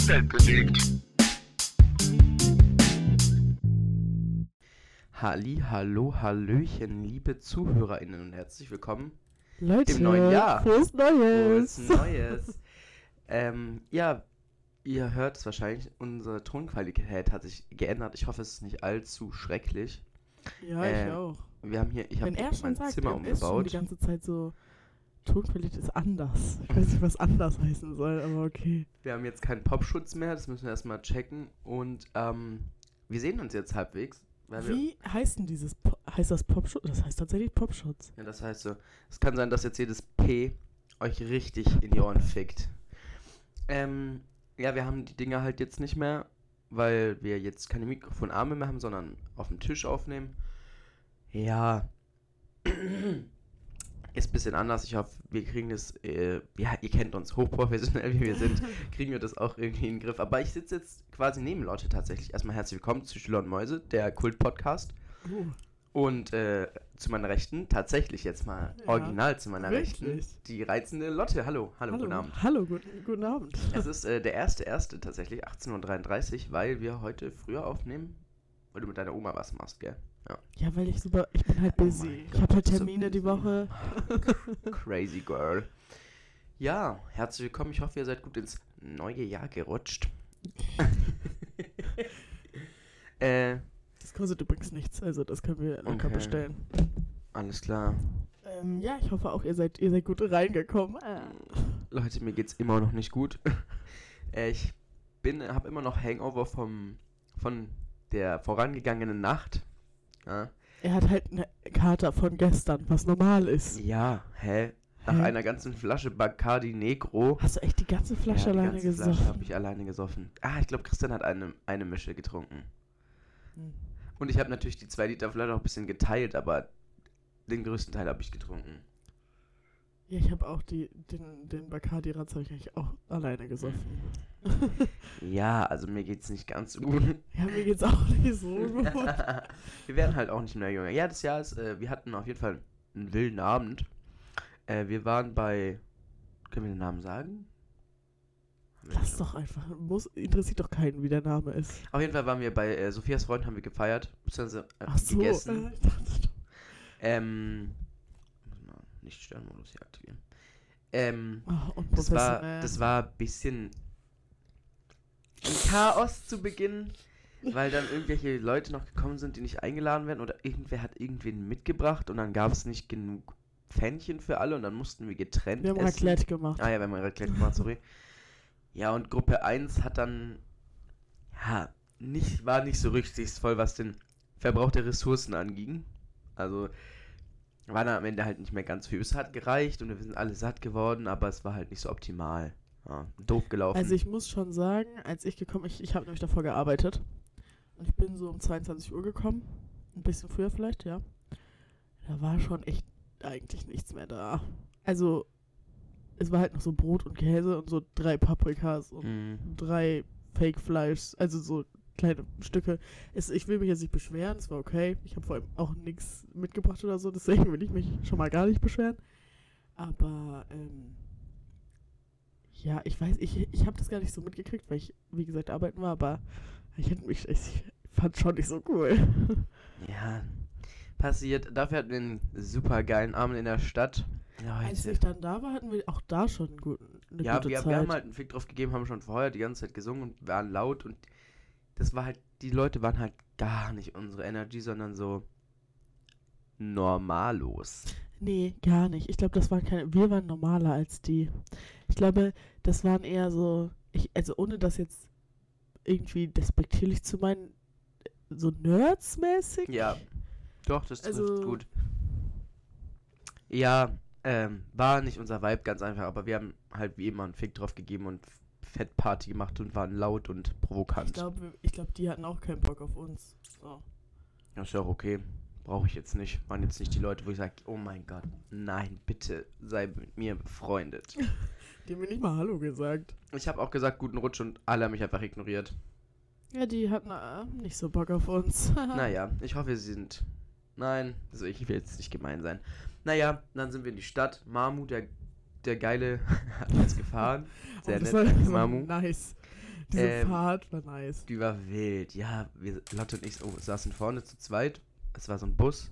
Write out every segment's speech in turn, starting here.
die Welt bewegt. Halli, hallo, hallöchen, liebe ZuhörerInnen und herzlich willkommen Leute, im neuen Jahr. frohes Neues. Frohes Neues. ähm, ja, ihr hört es wahrscheinlich, unsere Tonqualität hat sich geändert. Ich hoffe, es ist nicht allzu schrecklich. Ja, Ähm, ich auch. Wir haben hier, ich habe mein sagt, Zimmer er ist schon die umgebaut. ganze Zeit so, Tonqualität ist anders. Ich weiß nicht, was anders heißen soll, aber okay. Wir haben jetzt keinen Popschutz mehr, das müssen wir erstmal checken. Und ähm, wir sehen uns jetzt halbwegs. Weil wir, Wie heißt denn dieses, Po- heißt das Popschutz? Das heißt tatsächlich Popschutz. ja, das heißt so, es kann sein, dass jetzt jedes P euch richtig in die Ohren fickt. Ähm, ja, wir haben die Dinger halt jetzt nicht mehr, weil wir jetzt keine Mikrofonarme mehr haben, sondern auf dem Tisch aufnehmen. Ja. Ist ein bisschen anders. Ich hoffe, wir kriegen das, äh, ja, ihr kennt uns, hochprofessionell wie wir sind, kriegen wir das auch irgendwie in den Griff. Aber ich sitze jetzt quasi neben Lotte tatsächlich. Erstmal herzlich willkommen zu Schüler und Mäuse, der Kult-Podcast. Oh, Und äh, zu meiner Rechten, tatsächlich jetzt mal Ja, original zu meiner Rechten, wirklich. die reizende Lotte. Hallo, hallo, guten Abend. Hallo, guten, guten Abend. Es ist äh, der erste, erste tatsächlich, 18.33 Uhr, weil wir heute früher aufnehmen, weil du mit deiner Oma was machst, gell? Ja, weil ich super, ich bin halt Oh busy. mein ich habe halt so Termine die busy. Woche. Crazy Girl. Ja, herzlich willkommen. Ich hoffe, ihr seid gut ins neue Jahr gerutscht. äh, Das kostet übrigens nichts, also das können wir locker Okay. bestellen. alles klar. Ähm, ja, ich hoffe auch, ihr seid, ihr seid gut reingekommen. Äh. Leute, mir geht's immer noch nicht gut. äh, ich bin, habe immer noch Hangover vom, von der vorangegangenen Nacht. Ja, Er hat halt eine Kater von gestern, was normal ist. ja hä? Nach Hä? einer ganzen Flasche Bacardi Negro. Hast du echt die ganze Flasche ja, die alleine ganze gesoffen? Flasche habe ich alleine gesoffen. Ah, ich glaube, Christian hat eine, eine Mische getrunken. Hm. Und ich habe natürlich die 2 Liter Flasche auch ein bisschen geteilt, aber den größten Teil habe ich getrunken. Ja, ich habe auch die, den, den Bacardi Ratz habe ich eigentlich auch alleine gesoffen. Ja, also mir geht's nicht ganz so gut. ja, mir geht's auch nicht so gut. wir werden halt auch nicht mehr jünger. Ja, das Jahr ist, äh, wir hatten auf jeden Fall einen wilden Abend. Äh, wir waren bei, können wir den Namen sagen? Lass doch einfach. Muss, interessiert doch keinen, wie der Name ist. Auf jeden Fall waren wir bei äh, Sophias Freund, haben wir gefeiert, beziehungsweise äh, Ach so. gegessen. Äh, ich dachte, Ähm, muss mal nicht Sternmodus hier aktivieren. Ähm, oh, das war, das war ein bisschen ein Chaos zu Beginn, weil dann irgendwelche Leute noch gekommen sind, die nicht eingeladen werden oder irgendwer hat irgendwen mitgebracht und dann gab es nicht genug Pfännchen für alle und dann mussten wir getrennt Wir haben essen. Raclette gemacht. Ah ja, wir haben Raclette gemacht, sorry. Ja, und Gruppe 1 hat dann, ja, nicht, war nicht so rücksichtsvoll, was den Verbrauch der Ressourcen anging. Also, war dann am Ende halt nicht mehr ganz viel. Es hat gereicht und wir sind alle satt geworden, aber es war halt nicht so optimal. Ja, doof gelaufen. Also ich muss schon sagen, als ich gekommen ich, ich habe nämlich davor gearbeitet. Und ich bin so um 22 Uhr gekommen. Ein bisschen früher vielleicht, ja. Da war schon echt eigentlich nichts mehr da. Also, es war halt noch so Brot und Käse und so drei Paprikas und Mhm. drei Fake-Fleisch, also so kleine Stücke. Es, ich will mich jetzt nicht beschweren, es war okay. Ich habe vor allem auch nichts mitgebracht oder so, deswegen will ich mich schon mal gar nicht beschweren. Aber, ähm, ja, ich weiß, ich, ich habe das gar nicht so mitgekriegt, weil ich, wie gesagt, arbeiten war, aber ich, hätte mich, ich fand schon nicht so cool. Ja, passiert. Dafür hatten wir einen super geilen Abend in der Stadt. Als Leute. ich dann da war, hatten wir auch da schon einen guten, eine Ja, gute wir, Zeit. wir haben halt einen Fick drauf gegeben, haben schon vorher die ganze Zeit gesungen und waren laut und das war halt, die Leute waren halt gar nicht unsere Energy, sondern so normalos. Nee, gar nicht. Ich glaube, das waren keine. Wir waren normaler als die. Ich glaube, das waren eher so. Ich, also ohne das jetzt irgendwie despektierlich zu meinen, so Nerds-mäßig. Ja, doch, das trifft Also- gut. Ja, ähm, war nicht unser Vibe, ganz einfach, aber wir haben halt wie immer einen Fick drauf gegeben und Fettparty gemacht und waren laut und Ich provokant. glaube, ich glaub, die hatten auch keinen Bock auf uns. So. Das ist ja auch okay. Brauche ich jetzt nicht. Waren jetzt nicht die Leute, wo ich sage, oh mein Gott, nein, bitte sei mit mir befreundet. Die haben mir nicht mal Hallo gesagt. Ich habe auch gesagt, guten Rutsch und alle haben mich einfach ignoriert. Ja, die hatten äh, nicht so Bock auf uns. Naja, ich hoffe, sie sind. Nein, also ich will jetzt nicht gemein sein. Naja, dann sind wir in die Stadt. Mamu, der, der Geile, hat uns gefahren. Sehr Oh, das nett, war Mamu. Nice. Diese Ähm, Fahrt war nice. Die war wild. Ja, wir, Lotte und ich oh, saßen vorne zu zweit. Es war so ein Bus.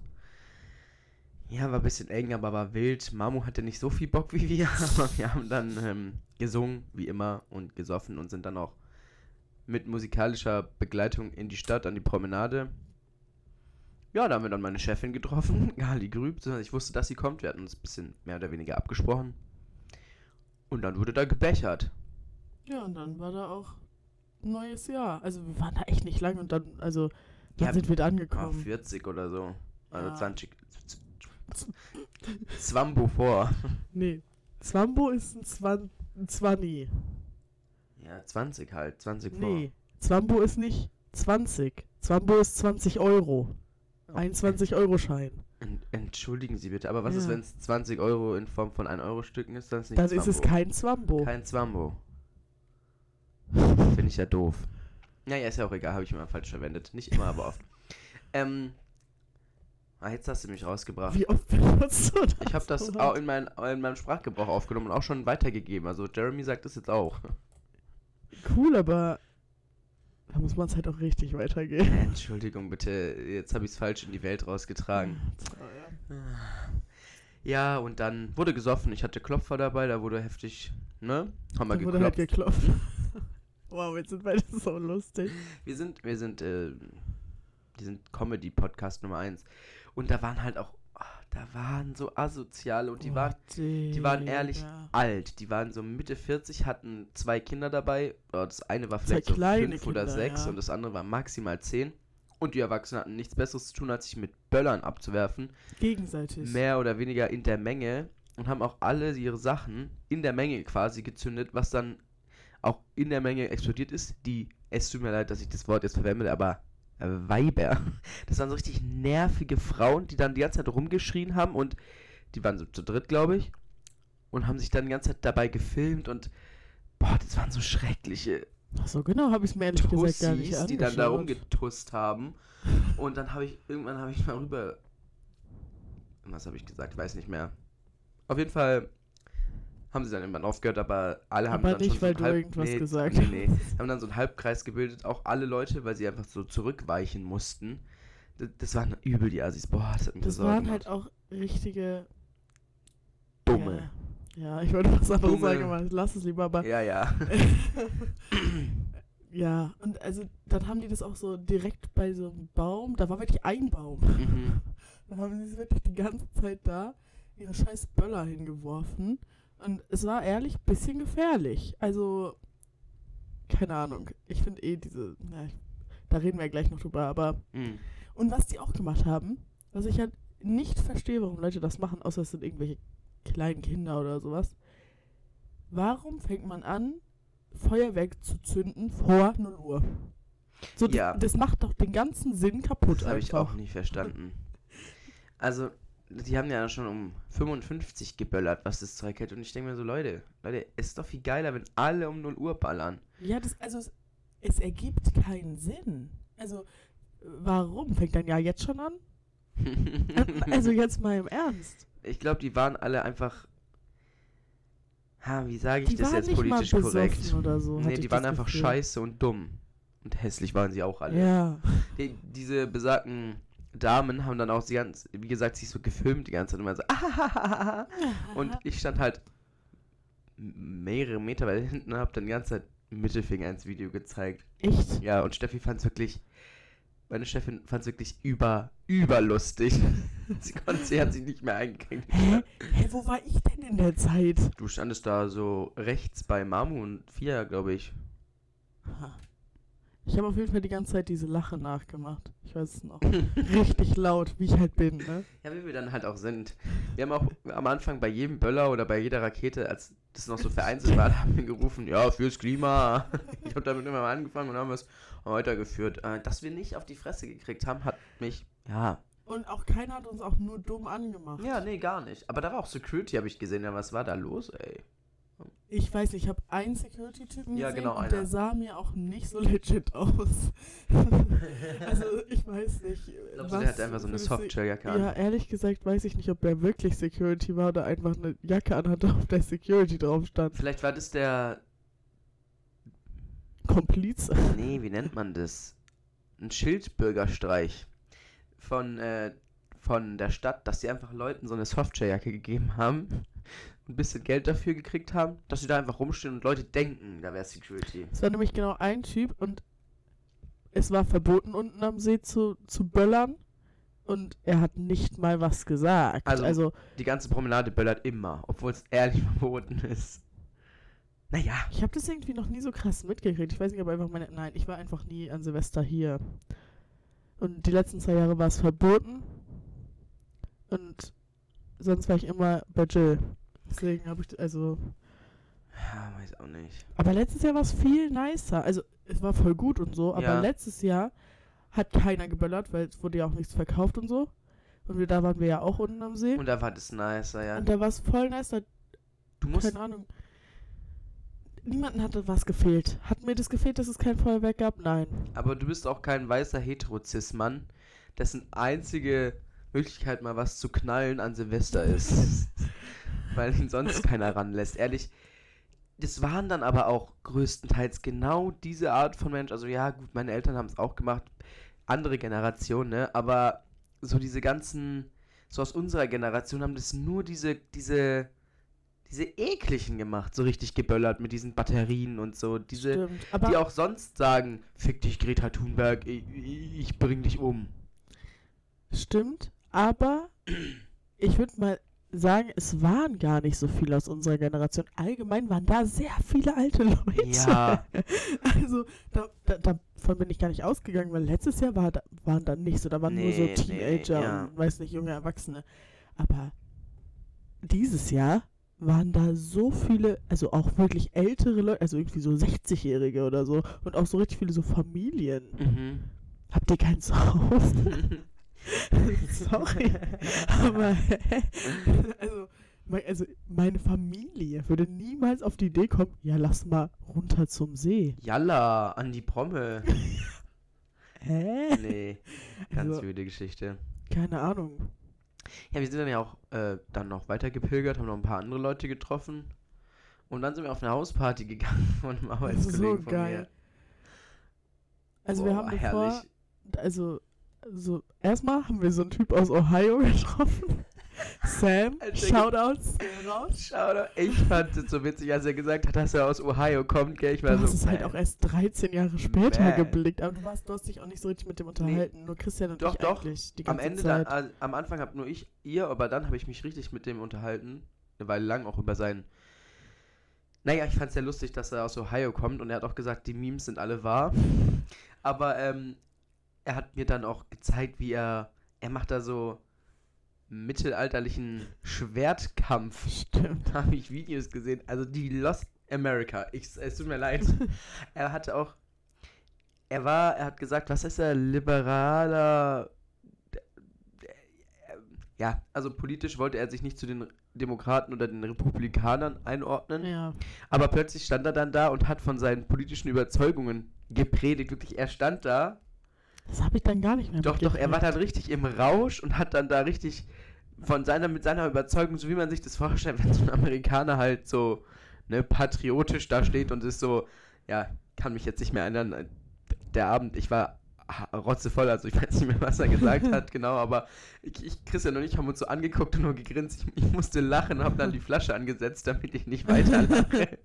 Ja, war ein bisschen eng, aber war wild. Mamu hatte nicht so viel Bock wie wir, aber wir haben dann ähm, gesungen, wie immer, und gesoffen und sind dann auch mit musikalischer Begleitung in die Stadt, an die Promenade. Ja, da haben wir dann meine Chefin getroffen, Gali Grüb. Ich wusste, dass sie kommt. Wir hatten uns ein bisschen mehr oder weniger abgesprochen. Und dann wurde da gebechert. Ja, und dann war da auch ein neues Jahr. Also wir waren da echt nicht lang und dann, also, dann Ja, sind wir da angekommen. 40 oder so. Also Ja. 20. Zwambo vor. Nee. Zwambo ist ein, Zwan ein Zwanni. Ja, 20 halt. 20 vor. Nee. Zwambo ist nicht 20. Zwambo ist 20 Euro. Ein 20-Euro-Schein. En entschuldigen Sie bitte, aber was ist, Ja. wenn es 20 Euro in Form von 1-Euro-Stücken ist? Dann ist nicht Dann ist es kein Zwambo. Kein Zwambo. Finde ich ja doof. Naja, ist ja auch egal, habe ich immer falsch verwendet. Nicht immer, aber oft. Ähm. Ah, jetzt hast du mich rausgebracht. Wie oft benutzt du das? Ich habe das auch in, mein, in meinem Sprachgebrauch aufgenommen und auch schon weitergegeben. Also Jeremy sagt das jetzt auch. Cool, aber da muss man es halt auch richtig weitergehen. Entschuldigung bitte, jetzt habe ich es falsch in die Welt rausgetragen. Ja, und dann wurde gesoffen. Ich hatte Klopfer dabei, da wurde heftig, ne? Haben wir Da wurde halt geklopft. geklopft. wow, jetzt sind beide so lustig. Wir sind, wir sind, äh, die sind Comedy-Podcast Nummer 1. Und da waren halt auch, ah, da waren so asoziale und die waren die waren ehrlich alt. Die waren so Mitte 40, hatten zwei Kinder dabei. Oder das eine war vielleicht so fünf oder Kinder, sechs ja. und das andere war maximal zehn. Und die Erwachsenen hatten nichts Besseres zu tun, als sich mit Böllern abzuwerfen. Gegenseitig. Mehr oder weniger in der Menge. Und haben auch alle ihre Sachen in der Menge quasi gezündet, was dann auch in der Menge explodiert ist. Die, es tut mir leid, dass ich das Wort jetzt verwende, aber Weiber. Das waren so richtig nervige Frauen, die dann die ganze Zeit rumgeschrien haben und die waren so zu dritt, glaube ich. Und haben sich dann die ganze Zeit dabei gefilmt und boah, das waren so schreckliche Ach so, genau, habe ich es mir ehrlich gesagt gar nicht Tussis, angeschaut. die dann da rumgetusst haben. Und dann habe ich, irgendwann habe ich mal rüber. Was habe ich gesagt? Ich weiß nicht mehr. Auf jeden Fall haben sie dann irgendwann aufgehört, aber alle haben Aber dann nicht, schon so weil einen du Halb- irgendwas nee, gesagt nee, nee. Haben dann so einen Halbkreis gebildet, auch alle Leute, weil sie einfach so zurückweichen mussten. Das, das waren übel die Assis. Boah, das hat mich Das Sorgen waren halt auch richtige. Dumme. Ja, ja ich wollte was anderes Dumme. sagen, aber lass es lieber. Aber Ja, ja. ja, und also dann haben die das auch so direkt bei so einem Baum. Da war wirklich ein Baum. mhm. Da haben sie wirklich die ganze Zeit da ihre scheiß Böller hingeworfen. Und es war ehrlich ein bisschen gefährlich. Also, keine Ahnung. Ich finde eh diese. Na, ich, da reden wir ja gleich noch drüber, aber. Mhm. Und was die auch gemacht haben, was ich halt nicht verstehe, warum Leute das machen, außer es sind irgendwelche kleinen Kinder oder sowas. Warum fängt man an, Feuerwerk zu zünden vor 0 Uhr? So, das, Ja. das macht doch den ganzen Sinn kaputt Das habe ich auch nie verstanden. Also, die haben ja schon um 55 geböllert, was das Zeug hält. Und ich denke mir so, Leute, Leute, es ist doch viel geiler, wenn alle um 0 Uhr ballern. Ja, das, also es, es ergibt keinen Sinn. Also, warum? Fängt dann ja jetzt schon an? Also jetzt mal im Ernst. ich glaube, die waren alle einfach. Ha, wie sage ich Die das jetzt politisch korrekt? oder so. nee, die waren einfach Gefühl. scheiße und dumm. Und hässlich waren sie auch alle. Ja. Die, diese besagten Damen haben dann auch die ganz, wie gesagt, sich so gefilmt die ganze Zeit und immer so. "Ah, Und ich stand halt mehrere Meter weit hinten und hab dann die ganze Zeit Mittelfinger ins Video gezeigt. Echt? Ja, und Steffi fand's wirklich, meine Chefin fand's wirklich über, überlustig. sie konnte, sie hat sich nicht mehr eingekriegt. Hä? Hä, wo war ich denn in der Zeit? Du standest da so rechts bei Mamu und Fia, glaube ich. Ha. Ich habe auf jeden Fall die ganze Zeit diese Lache nachgemacht. Ich weiß es noch. Richtig laut, wie ich halt bin, ne? Ja, wie wir dann halt auch sind. Wir haben auch am Anfang bei jedem Böller oder bei jeder Rakete, als das noch so vereinzelt war, haben wir gerufen, ja, fürs Klima. Ich habe damit immer mal angefangen und haben es weitergeführt. Äh, Dass wir nicht auf die Fresse gekriegt haben, hat mich, ja. Und auch keiner hat uns auch nur dumm angemacht. Ja, nee, gar nicht. Aber da war auch Security, habe ich gesehen. Ja, was war da los, ey? Ich weiß ich habe einen Security-Typen Ja, gesehen genau, und einer. der sah mir auch nicht so legit aus. also ich weiß nicht. Glaubst du, der hatte einfach so eine Softshelljacke an? Ja, ehrlich gesagt weiß ich nicht, ob der wirklich Security war oder einfach eine Jacke anhatte, auf der Security drauf stand. Vielleicht war das der Komplize. Nee, wie nennt man das? Ein Schildbürgerstreich von, äh, von der Stadt, dass sie einfach Leuten so eine Softwarejacke gegeben haben, ein bisschen Geld dafür gekriegt haben, dass sie da einfach rumstehen und Leute denken, da wäre Security. Es war nämlich genau ein Typ und es war verboten, unten am See zu, zu böllern. Und er hat nicht mal was gesagt. Also- also Die ganze Promenade böllert immer, obwohl es ehrlich verboten ist. Naja, Ich habe das irgendwie noch nie so krass mitgekriegt. Ich weiß nicht, aber einfach meine. Nein, ich war einfach nie an Silvester hier. Und die letzten zwei Jahre war es verboten. Und sonst war ich immer bei Jill. Deswegen habe ich. Also. ja, weiß auch nicht. Aber letztes Jahr war es viel nicer. Also, es war voll gut und so. Aber Ja. letztes Jahr hat keiner geböllert, weil es wurde ja auch nichts verkauft und so. Und wir, da waren wir ja auch unten am See. Und da war das nicer, ja. Und da war es voll nice. Da Du musst, keine Ahnung. Niemanden hatte was gefehlt. Hat mir das gefehlt, dass es kein Feuerwerk gab? Nein. aber du bist auch kein weißer Heterozis-Mann, dessen einzige Möglichkeit mal was zu knallen an Silvester ist. Weil ihn sonst keiner ranlässt. Ehrlich, das waren dann aber auch größtenteils genau diese Art von Mensch. Also ja, gut, meine Eltern haben es auch gemacht. Andere Generation, ne? Aber so diese ganzen, so aus unserer Generation haben das nur diese, diese, diese ekligen gemacht, so richtig geböllert mit diesen Batterien und so. Diese, Stimmt. Aber die auch sonst sagen, fick dich Greta Thunberg, ich, ich bring dich um. Stimmt, aber ich würde mal sagen, es waren gar nicht so viele aus unserer Generation. Allgemein waren da sehr viele alte Leute. Ja. Also da, da, davon bin ich gar nicht ausgegangen, weil letztes Jahr war da, waren da nicht so, da waren nur so Nee, nee, Teenager ja. und weiß nicht, junge Erwachsene. Aber dieses Jahr waren da so viele, also auch wirklich ältere Leute, also irgendwie so 60-Jährige oder so und auch so richtig viele so Familien. Mhm. Habt ihr kein Zuhause? Sorry. Aber also, also meine Familie würde niemals auf die Idee kommen, ja, lass mal runter zum See. Jalla, an die Promme. Hä? Nee, ganz Also, wilde Geschichte. keine Ahnung. Ja, wir sind dann ja auch äh, dann noch weiter gepilgert, haben noch ein paar andere Leute getroffen. Und dann sind wir auf eine Hausparty gegangen von einem Arbeitskollegen von geil. mir. Also wir Boah, haben bevor, herrlich. also, so, erstmal haben wir so einen Typ aus Ohio getroffen. Sam, Shoutouts doch, ich fand es so witzig, als er gesagt hat, dass er aus Ohio kommt, gell? Ich war Du so, hast es halt man. auch erst 13 Jahre später Man. geblickt, aber du, warst, du hast dich auch nicht so richtig mit dem unterhalten. Nur Christian und Doch, ich doch. eigentlich die Am ganze Ende, Zeit. dann, am Anfang hab nur ich ihr, aber dann habe ich mich richtig mit dem unterhalten. Eine Weile lang auch über sein. Naja, ich fand es sehr lustig, dass er aus Ohio kommt und er hat auch gesagt, die Memes sind alle wahr. Aber ähm, er hat mir dann auch gezeigt, wie er. Er macht da so mittelalterlichen Schwertkampf. Stimmt. Da habe ich Videos gesehen. Also die Lost America. Ich, es tut mir leid. er hatte auch. Er war, er hat gesagt, was ist er? Liberaler. Ja, also politisch wollte er sich nicht zu den Demokraten oder den Republikanern einordnen. Ja. Aber plötzlich stand er dann da und hat von seinen politischen Überzeugungen gepredigt. Wirklich, er stand da. Das habe ich dann gar nicht mehr Doch, doch, er war dann richtig im Rausch und hat dann da richtig von seiner, mit seiner Überzeugung, so wie man sich das vorstellt, wenn so ein Amerikaner halt so, ne, patriotisch da steht und ist so, ja, kann mich jetzt nicht mehr erinnern. Der Abend, ich war rotzevoll, also ich weiß nicht mehr, was er gesagt hat, genau, aber ich, ich, Christian und ich haben uns so angeguckt und nur gegrinst. Ich, ich musste lachen und habe dann die Flasche angesetzt, damit ich nicht weiter lache.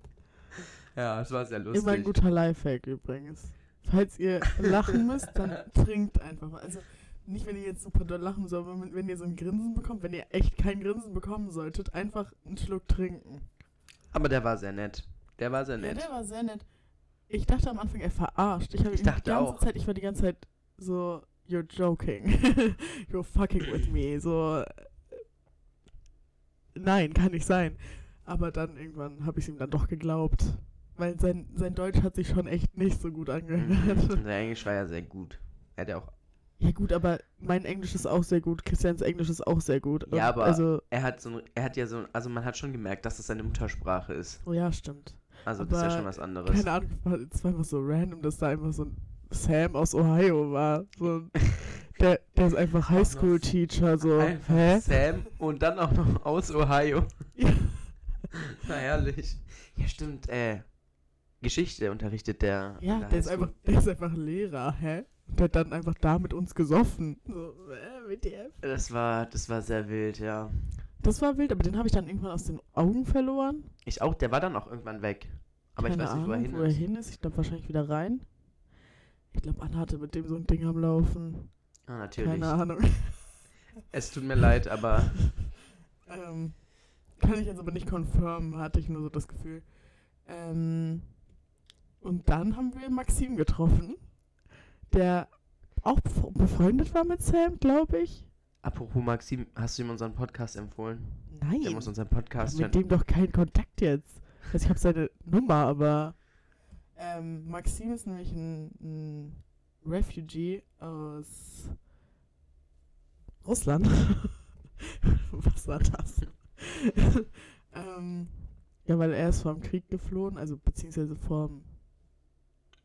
ja, es war sehr lustig. Immer ein guter Lifehack übrigens. Falls ihr lachen müsst, dann trinkt einfach mal. Also nicht, wenn ihr jetzt super doll lachen sollt, aber wenn ihr so ein Grinsen bekommt, wenn ihr echt kein Grinsen bekommen solltet, einfach einen Schluck trinken. Aber der war sehr nett. Der war sehr Ja, nett. der war sehr nett. Ich dachte am Anfang, er verarscht. Ich, Ich ihn die dachte ganze auch. Zeit, ich war die ganze Zeit so, you're joking. you're fucking with me. So, äh, nein, kann nicht sein. Aber dann irgendwann habe ich ihm dann doch geglaubt. Weil sein, sein Deutsch hat sich schon echt nicht so gut angehört. Mhm. Sein Englisch war ja sehr gut. Er hat ja auch ja gut, aber mein Englisch ist auch sehr gut. Christians Englisch ist auch sehr gut. Ja, aber- Also, Er hat so ein, er hat ja so, also man hat schon gemerkt, dass es seine Muttersprache ist. oh ja, stimmt. Also das ist ja Aber schon was anderes. Keine Ahnung, es war einfach so random, dass da einfach so ein Sam aus Ohio war. So ein, der, der ist einfach Highschool-Teacher, so. Einfach Hä? Sam und dann auch noch aus Ohio. Ja. Na herrlich. Ja, stimmt, äh. Geschichte unterrichtet, der. Ja, der der ist, einfach, der ist einfach Lehrer, hä? Und der hat dann einfach da mit uns gesoffen. So, äh, WTF. Das war, das war sehr wild, ja. Das war wild, aber den habe ich dann irgendwann aus den Augen verloren. Ich auch, der war dann auch irgendwann weg. Aber Keine ich weiß nicht, wo er hin wo er ist. hin ist. Ich glaube wahrscheinlich wieder rein. Ich glaube, Anna hatte mit dem so ein Ding am Laufen. Ah, natürlich. Keine Ahnung. Es tut mir leid, aber ähm, kann ich jetzt aber nicht confirmen, hatte ich nur so das Gefühl. Ähm, und dann haben wir Maxim getroffen, der auch bef- befreundet war mit Sam, glaube ich. apropos Maxim, hast du ihm unseren Podcast empfohlen? Nein, Der muss unseren ich Podcast hören. mit dem doch keinen Kontakt jetzt. Also ich habe seine Nummer, aber ähm, Maxim ist nämlich ein, ein Refugee aus Russland. Was war das? ähm, ja, weil er ist vor dem Krieg geflohen, also beziehungsweise vor dem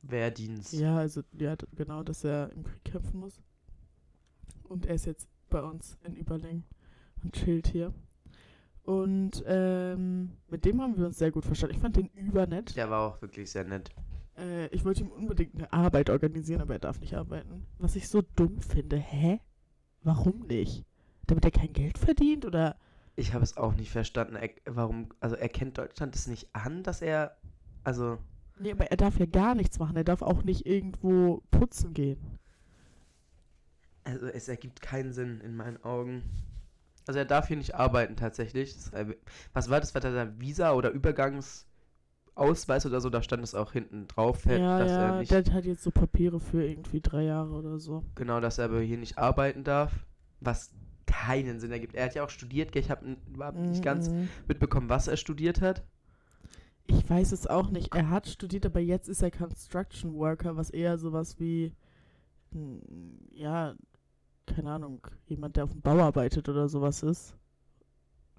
Wehrdienst. ja, also ja, genau, dass er im Krieg kämpfen muss. Und er ist jetzt bei uns in Überling und chillt hier. Und ähm, mit dem haben wir uns sehr gut verstanden. Ich fand den übernett. Der war auch wirklich sehr nett. Äh, ich wollte ihm unbedingt eine Arbeit organisieren, aber er darf nicht arbeiten. Was ich so dumm finde. Hä? Warum nicht? Damit er kein Geld verdient? Oder Ich habe es auch nicht verstanden. Er, warum, also erkennt Deutschland es nicht an, dass er, also, Nee, aber er darf ja gar nichts machen. Er darf auch nicht irgendwo putzen gehen. also es ergibt keinen Sinn in meinen Augen. Also er darf hier nicht arbeiten tatsächlich. Das, was war das? War das ein Visa oder Übergangsausweis oder so? Da stand es auch hinten drauf, ja, dass er ja, nicht, der hat jetzt so Papiere für irgendwie drei Jahre oder so. genau, dass er aber hier nicht arbeiten darf. Was keinen Sinn ergibt. Er hat ja auch studiert, ich habe überhaupt nicht ganz Mhm. mitbekommen, was er studiert hat. Ich weiß es auch nicht. Er hat studiert, aber jetzt ist er Construction Worker, was eher sowas wie, hm, ja, keine Ahnung, jemand, der auf dem Bau arbeitet oder sowas ist.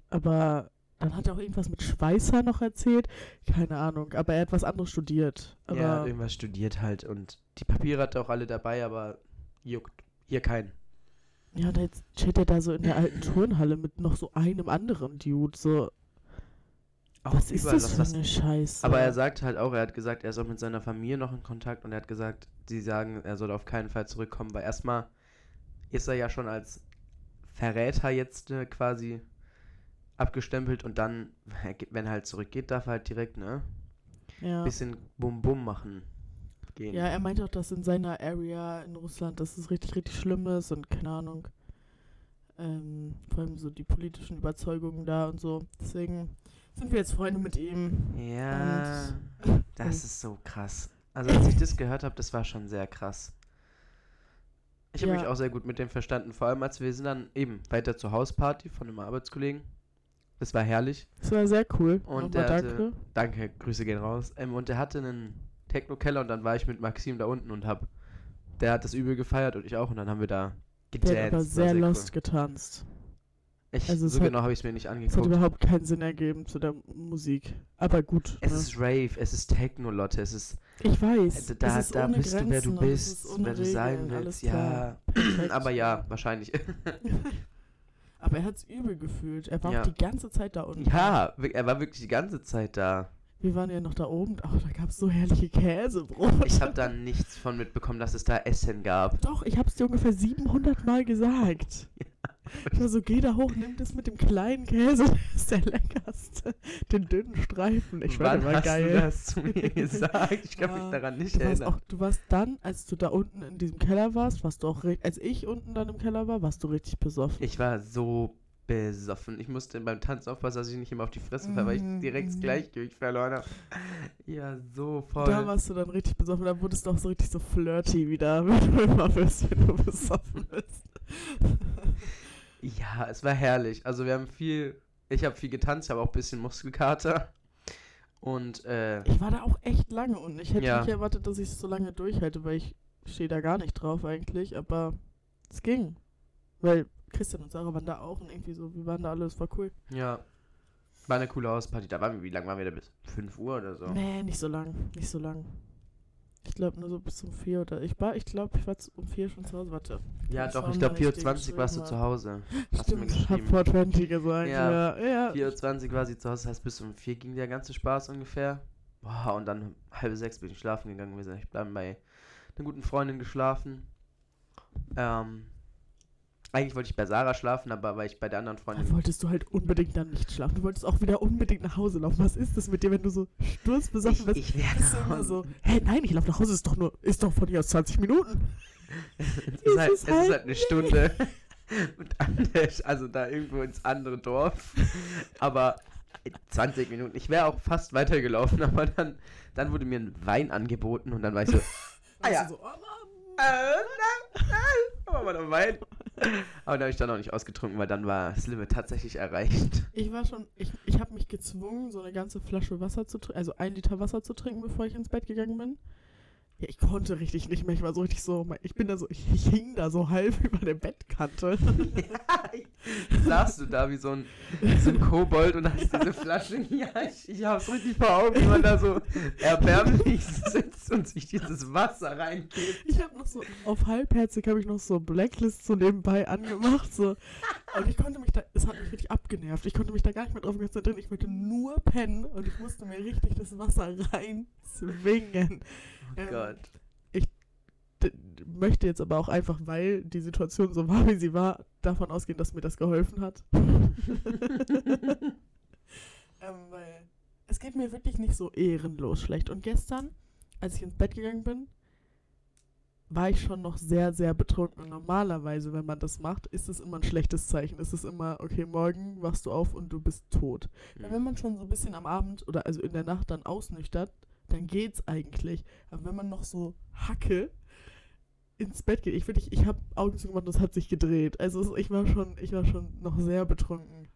Aber dann hat er auch irgendwas mit Schweißer noch erzählt. Keine Ahnung, aber er hat was anderes studiert. Aber ja, hat irgendwas studiert halt und die Papiere hat er auch alle dabei, aber juckt hier keinen. ja, und jetzt chillt er da so in der alten Turnhalle mit noch so einem anderen Dude. So, Auch was ist das für eine Scheiße? Aber er sagt halt auch, er hat gesagt, er ist auch mit seiner Familie noch in Kontakt und er hat gesagt, sie sagen, er soll auf keinen Fall zurückkommen, weil erstmal ist er ja schon als Verräter jetzt äh, quasi abgestempelt und dann, wenn er halt zurückgeht, darf er halt direkt, ne, ja. bisschen Bum-Bum machen gehen. Ja, er meinte auch, dass in seiner Area in Russland, dass es richtig, richtig schlimm ist und keine Ahnung. Ähm, vor allem so die politischen Überzeugungen da und so. Deswegen sind wir jetzt Freunde mit ihm. Ja, Und- das ist so krass. Also als ich das gehört habe, das war schon sehr krass. Ich habe Ja. mich auch sehr gut mit dem verstanden, vor allem als wir sind dann eben weiter zur Hausparty von einem Arbeitskollegen. Das war herrlich. Das war sehr cool. Und der hatte- danke. Danke, Grüße gehen raus. Ähm, und der hatte einen Techno-Keller und dann war ich mit Maxim da unten und hab. Der hat das übel gefeiert und ich auch und dann haben wir da Der gedanced. hat aber sehr cool. lost getanzt. Ich, also es so hat- genau habe ich es mir nicht Es hat angeguckt. überhaupt keinen Sinn ergeben zu der Musik. Aber gut. Es ne? ist Rave, es ist Techno, Lotte, es ist ich weiß. Also da, es ist da ohne bist du, wer Grenzen du und es bist, wer du sein willst. Ja, Perfekt. aber ja, wahrscheinlich. Aber er hat es übel gefühlt. Er war Ja. auch die ganze Zeit da unten. ja, er war wirklich die ganze Zeit da. Wir waren ja noch da oben. Oh, da gab es so herrliche Käsebrot. Ich habe da nichts von mitbekommen, dass es da Essen gab. Doch, ich hab's dir ungefähr 700 Mal gesagt. Ich war so, geh da hoch, nimm das mit dem kleinen Käse, das ist der leckerste. Den dünnen Streifen. Ich war Wann immer hast geil. du das zu mir gesagt? Ich kann mich Ja, daran nicht Du warst, erinnern. auch, du warst dann, als du da unten in diesem Keller warst, warst du auch, als ich unten dann im Keller war, warst du richtig besoffen. Ich war so besoffen. Ich musste beim Tanz aufpassen, dass ich nicht immer auf die Fresse falle, weil ich Mhm, direkt das. Gleichgewicht verloren habe. Ja, so voll. Da warst du dann richtig besoffen, da wurdest du auch so richtig so flirty wieder, wenn du immer bist, wenn du besoffen bist. Ja, es war herrlich. Also wir haben viel, ich habe viel getanzt, ich habe auch ein bisschen Muskelkater. Und äh, Ich war da auch echt lange und ich hätte Ja. nicht erwartet, dass ich es so lange durchhalte, weil ich stehe da gar nicht drauf eigentlich, aber es ging. Weil Christian und Sarah waren da auch und irgendwie so, wir waren da alle, es war cool. ja, war eine coole Hausparty. Da waren wir, wie lange waren wir da bis 5 Uhr oder so? Nee, nicht so lang, nicht so lang. Ich glaube nur so bis um vier oder ich war, ich glaube, ich war um vier schon zu Hause. Warte. Ja, doch, ich glaube wann ich dir 4.20 warst du geschrieben zu. Hause. Hast du mir Stimmt, ich hab geschrieben. 420 gesagt. Ja. Ja, ja. 4.20 war sie zu Hause, das heißt bis um 4 ging der ganze Spaß ungefähr. Boah, und dann halb sechs bin ich schlafen gegangen. Wir sind ich bleiben bei einer guten Freundin geschlafen. Ähm, eigentlich wollte ich bei Sarah schlafen, aber weil ich bei der anderen Da Freundin. wolltest du halt unbedingt dann nicht schlafen. Du wolltest auch wieder unbedingt nach Hause laufen. Was ist das mit dir, wenn du so sturzbesoffen bist? ich, werde Bist immer so, hä, nein, ich laufe nach Hause, ist doch nur, ist doch von hier aus 20 Minuten. es, ist halt, ist es ist halt halt eine Stunde. Und anders, also da irgendwo ins andere Dorf. Aber 20 Minuten. Ich wäre auch fast weitergelaufen, aber dann, dann wurde mir ein Wein angeboten und dann war ich so, Ah ja. So, oh Mann. äh, nein, nein, aber mal noch Wein. Aber da habe ich dann auch nicht ausgetrunken, weil dann war das Limit tatsächlich erreicht. Ich war schon, ich, ich habe mich gezwungen, so eine ganze Flasche Wasser zu trinken, also ein Liter Wasser zu trinken, bevor ich ins Bett gegangen bin. Ja, ich konnte richtig nicht mehr. Ich war so richtig so, ich bin da so, ich, ich hing da so halb über der Bettkante. Saßt du da wie so ein, so ein Kobold und hast diese Flasche. Ja, ich, ich hab's richtig vor Augen, wie man da so erbärmlich sitzt und sich dieses Wasser reinkippt. Ich habe noch so, auf halbherzig habe ich noch so Blacklist so nebenbei angemacht. So. Und ich konnte mich da, es hat mich richtig abgenervt. Ich konnte mich da gar nicht mehr drauf konzentrieren. Ich wollte nur pennen und ich musste mir richtig das Wasser reinzwingen. Oh Ähm, Gott. D möchte jetzt aber auch einfach, weil die Situation so war, wie sie war, davon ausgehen, dass mir das geholfen hat. ähm, weil es geht mir wirklich nicht so ehrenlos schlecht. Und gestern, als ich ins Bett gegangen bin, war ich schon noch sehr, sehr betrunken. Und normalerweise, wenn man das macht, ist es immer ein schlechtes Zeichen. Es ist immer, okay, morgen wachst du auf und du bist tot. Weil Wenn man schon so ein bisschen am Abend oder also in der Nacht dann ausnüchtert, dann geht's eigentlich. Aber wenn man noch so Hacke ins Bett geht, ich wirklich, ich habe Augen zugemacht und es hat sich gedreht. Also ich war schon, ich war schon noch sehr betrunken.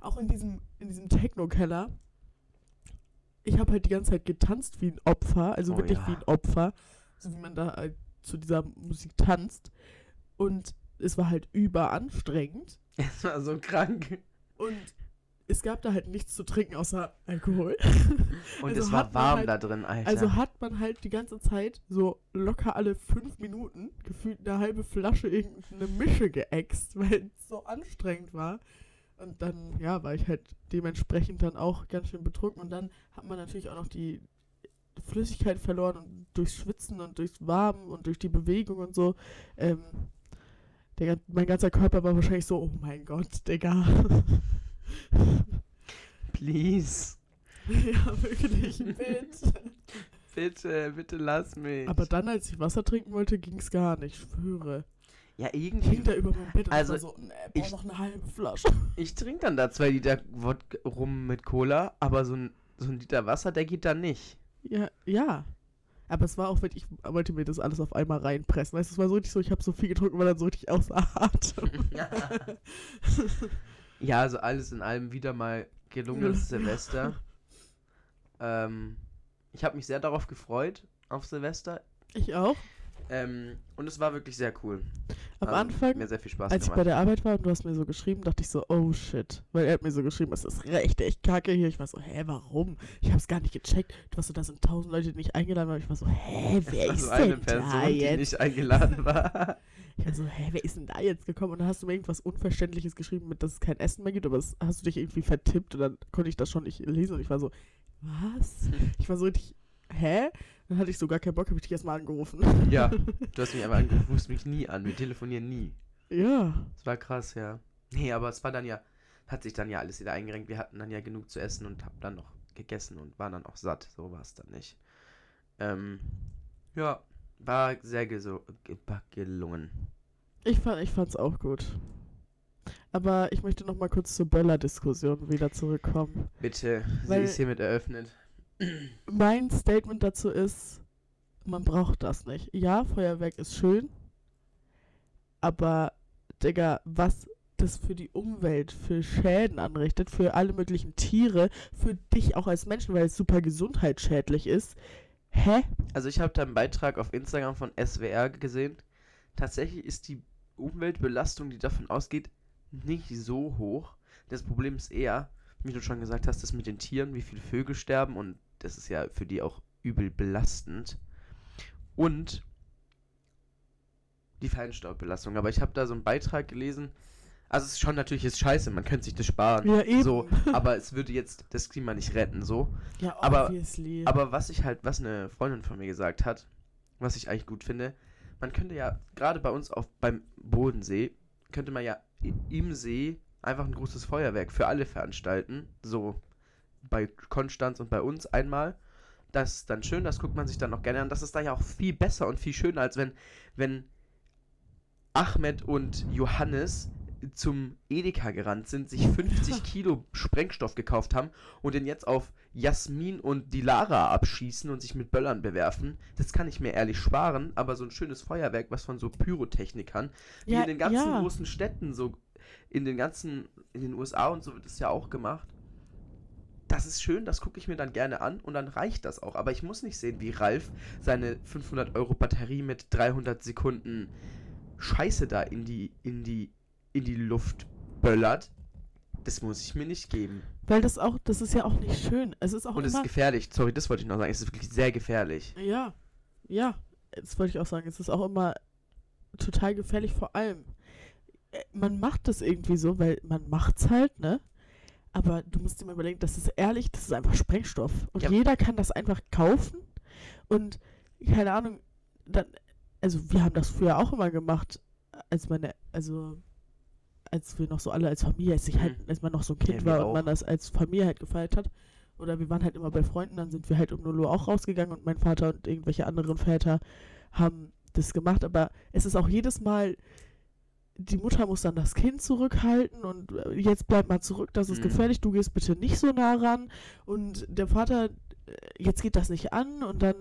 Auch in diesem, in diesem Techno-Keller. Ich habe halt die ganze Zeit getanzt wie ein Opfer, also Oh wirklich ja. wie ein Opfer, so wie man da halt zu dieser Musik tanzt. Und es war halt überanstrengend. Es war so krank. Und es gab da halt nichts zu trinken außer Alkohol. Und Also es war warm halt- da drin, Alter. Also hat man halt die ganze Zeit so locker alle fünf Minuten gefühlt eine halbe Flasche irgendeine Mische geäxt, weil es so anstrengend war. Und dann, ja, war ich halt dementsprechend dann auch ganz schön betrunken. Und dann hat man natürlich auch noch die Flüssigkeit verloren und durchs Schwitzen und durchs Warmen und durch die Bewegung und so. Ähm, der, mein ganzer Körper war wahrscheinlich so, oh mein Gott, Digga. Please. ja, wirklich, bitte. Bitte, bitte lass mich. Aber dann, als ich Wasser trinken wollte, ging es gar nicht, ich schwöre. ja, Ich irgendwie. hing da über meinem Bett und Also, war so, ne, brauch ich- noch eine halbe Flasche. Ich trinke dann da zwei Liter Wodka rum mit Cola, aber so ein, so ein Liter Wasser, der geht da nicht. Ja, ja. Aber es war auch wirklich, ich wollte mir das alles auf einmal reinpressen. Weißt du, es war so richtig so, ich habe so viel getrunken, war dann so richtig außer Atem. ja, also alles in allem wieder mal gelungenes Silvester. Ähm, ich habe mich sehr darauf gefreut, auf Silvester. Ich auch. Ähm, und es war wirklich sehr cool. Am Also, Anfang, Mir sehr viel Spaß als ich bei gemacht. der Arbeit war und du hast mir so geschrieben, dachte ich so, oh shit. Weil er hat mir so geschrieben, es ist recht echt kacke hier. Ich war so, hä, warum? Ich hab's gar nicht gecheckt. Du warst so, da sind tausend Leute, die nicht eingeladen waren. Ich war so, hä, wer also ist eine denn Person, da die jetzt? nicht eingeladen war. Ich war so, hä, wer ist denn da jetzt gekommen? Und dann hast du mir irgendwas Unverständliches geschrieben, mit dass es kein Essen mehr gibt, aber das hast du dich irgendwie vertippt und dann konnte ich das schon nicht lesen und ich war so, was? Ich war so richtig, hä? Dann hatte ich so gar keinen Bock, habe ich dich erstmal angerufen. ja, du hast mich einfach angerufen, rufst mich nie an. Wir telefonieren nie. Ja. Das war krass, ja. Nee, aber es war dann ja, hat sich dann ja alles wieder eingerenkt. Wir hatten dann ja genug zu essen und haben dann noch gegessen und waren dann auch satt. So war es dann nicht. Ähm, ja, war sehr gelungen. Ich, fand, ich fand's auch gut. Aber ich möchte noch mal kurz zur Böller-Diskussion wieder zurückkommen. Bitte, Weil- sie ist hiermit eröffnet. Mein Statement dazu ist, man braucht das nicht. Ja, Feuerwerk ist schön, aber, Digga, was das für die Umwelt, für Schäden anrichtet, für alle möglichen Tiere, für dich auch als Menschen, weil es super gesundheitsschädlich ist. Hä? Also ich habe da einen Beitrag auf Instagram von SWR gesehen. Tatsächlich ist die Umweltbelastung, die davon ausgeht, nicht so hoch. Das Problem ist eher, wie du schon gesagt hast, das mit den Tieren, wie viele Vögel sterben und das ist ja für die auch übel belastend. Und die Feinstaubbelastung. Aber ich habe da so einen Beitrag gelesen, Also es ist schon natürlich ist scheiße, man könnte sich das sparen. Ja, eben. So, aber es würde jetzt das Klima nicht retten, so. Ja, aber- obviously. Aber was ich halt, was eine Freundin von mir gesagt hat, was ich eigentlich gut finde, man könnte ja, gerade bei uns auf beim Bodensee, könnte man ja im See einfach ein großes Feuerwerk für alle veranstalten. So bei Konstanz und bei uns einmal. Das ist dann schön, das guckt man sich dann auch gerne an. Das ist da ja auch viel besser und viel schöner, als wenn, wenn Ahmed und Johannes zum Edeka gerannt sind, sich 50 Kilo Sprengstoff gekauft haben und den jetzt auf Jasmin und die Lara abschießen und sich mit Böllern bewerfen. Das kann ich mir ehrlich sparen, aber so ein schönes Feuerwerk, was von so Pyrotechnikern, wie Ja, in den ganzen ja. großen Städten, so in den ganzen, in den USA und so wird das ja auch gemacht. Das ist schön, das gucke ich mir dann gerne an und dann reicht das auch. Aber ich muss nicht sehen, wie Ralf seine 500 Euro Batterie mit 300 Sekunden Scheiße da in die, in die, in die Luft böllert. Das muss ich mir nicht geben. Weil das auch, das ist ja auch nicht schön. Es ist auch Und es ist gefährlich. Sorry, das wollte ich noch sagen. Es ist wirklich sehr gefährlich. Ja, ja, das wollte ich auch sagen. Es ist auch immer total gefährlich, vor allem. äh, Man macht das irgendwie so, weil man macht's halt, ne? Aber du musst dir mal überlegen, das ist ehrlich, das ist einfach Sprengstoff. Und Ja. jeder kann das einfach kaufen. Und keine Ahnung, dann, also wir haben das früher auch immer gemacht, als meine, also als wir noch so alle als Familie, als ich halt, Mhm. als man noch so ein Kind Ja, war und man das als Familie halt gefeiert hat. Oder wir waren halt immer bei Freunden, dann sind wir halt um 0 Uhr auch rausgegangen und mein Vater und irgendwelche anderen Väter haben das gemacht. Aber es ist auch jedes Mal, die Mutter muss dann das Kind zurückhalten und äh, jetzt bleib mal zurück, das ist Mhm. gefährlich, du gehst bitte nicht so nah ran. Und der Vater, äh, jetzt geht das nicht an und dann,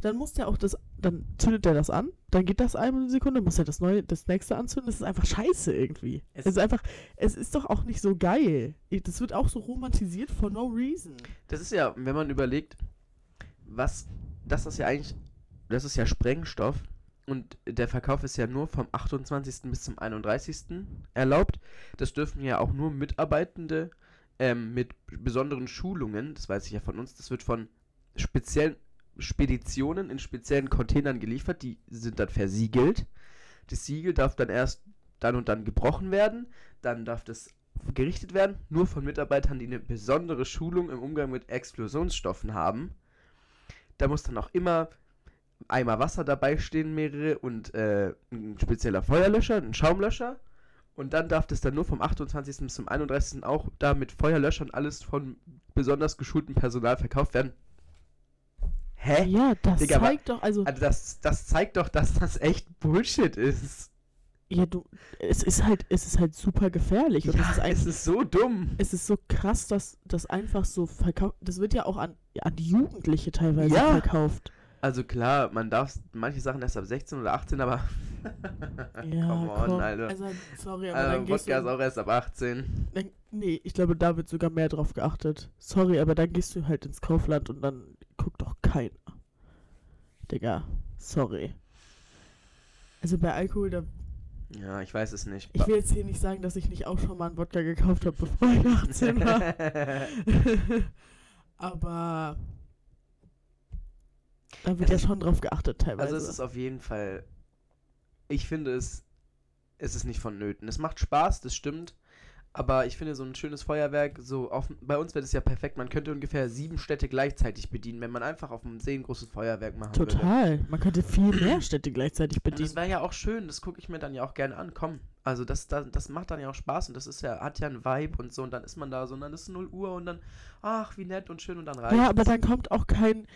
dann muss der auch das, dann zündet er das an, dann geht das eine Sekunde, muss er das neue, das nächste anzünden. Das ist einfach scheiße irgendwie. Es- Es, ist einfach, es ist doch auch nicht so geil. Das wird auch so romantisiert for no reason. Das ist ja, wenn man überlegt, was, das ist ja eigentlich, das ist ja Sprengstoff und der Verkauf ist ja nur vom 28. bis zum 31. erlaubt. Das dürfen ja auch nur Mitarbeitende ähm, mit besonderen Schulungen, das weiß ich ja von uns, das wird von speziellen Speditionen in speziellen Containern geliefert, die sind dann versiegelt. Das Siegel darf dann erst dann und dann gebrochen werden, dann darf das gerichtet werden, nur von Mitarbeitern, die eine besondere Schulung im Umgang mit Explosionsstoffen haben. Da muss dann auch immer Eimer Wasser dabei stehen, mehrere und äh, ein spezieller Feuerlöscher, ein Schaumlöscher. Und dann darf das dann nur vom 28. bis zum 31. auch da mit Feuerlöschern alles von besonders geschultem Personal verkauft werden. Hä? Ja, das Digga, aber- zeigt doch, also, Also das, das zeigt doch, dass das echt Bullshit ist. ja, du, es ist halt, es ist halt super gefährlich. Und ja, es ist es ist so dumm. es ist so krass, dass das einfach so verkauft, das wird ja auch an, an Jugendliche teilweise Ja. verkauft. Also klar, man darf manche Sachen erst ab 16 oder 18, aber Ja, come on, komm. Alter. Also, sorry, aber Also, dann gehst Wodka ist auch erst ab 18. dann, nee, ich glaube, da wird sogar mehr drauf geachtet. Sorry, aber dann gehst du halt ins Kaufland und dann guckt doch keiner. Digga, sorry. Also bei Alkohol, da Ja, ich weiß es nicht. Ich will jetzt hier nicht sagen, dass ich nicht auch schon mal einen Wodka gekauft habe, bevor ich 18 war. Aber da wird ja Es- schon drauf geachtet teilweise. also es ist auf jeden Fall. Ich finde es. Es ist nicht vonnöten. Es macht Spaß, das stimmt. Aber ich finde so ein schönes Feuerwerk, so auf, bei uns wäre das ja perfekt. Man könnte ungefähr sieben Städte gleichzeitig bedienen, wenn man einfach auf dem See ein großes Feuerwerk machen würde. Total. Man könnte viel mehr Städte gleichzeitig Und das bedienen. wäre ja auch schön, das gucke ich mir dann ja auch gerne an. Komm, also das, das, das macht dann ja auch Spaß und das ist ja, hat ja einen Vibe und so und dann ist man da so und dann ist es 0 Uhr und dann, ach, wie nett und schön und dann reicht Ja, aber dann kommt auch kein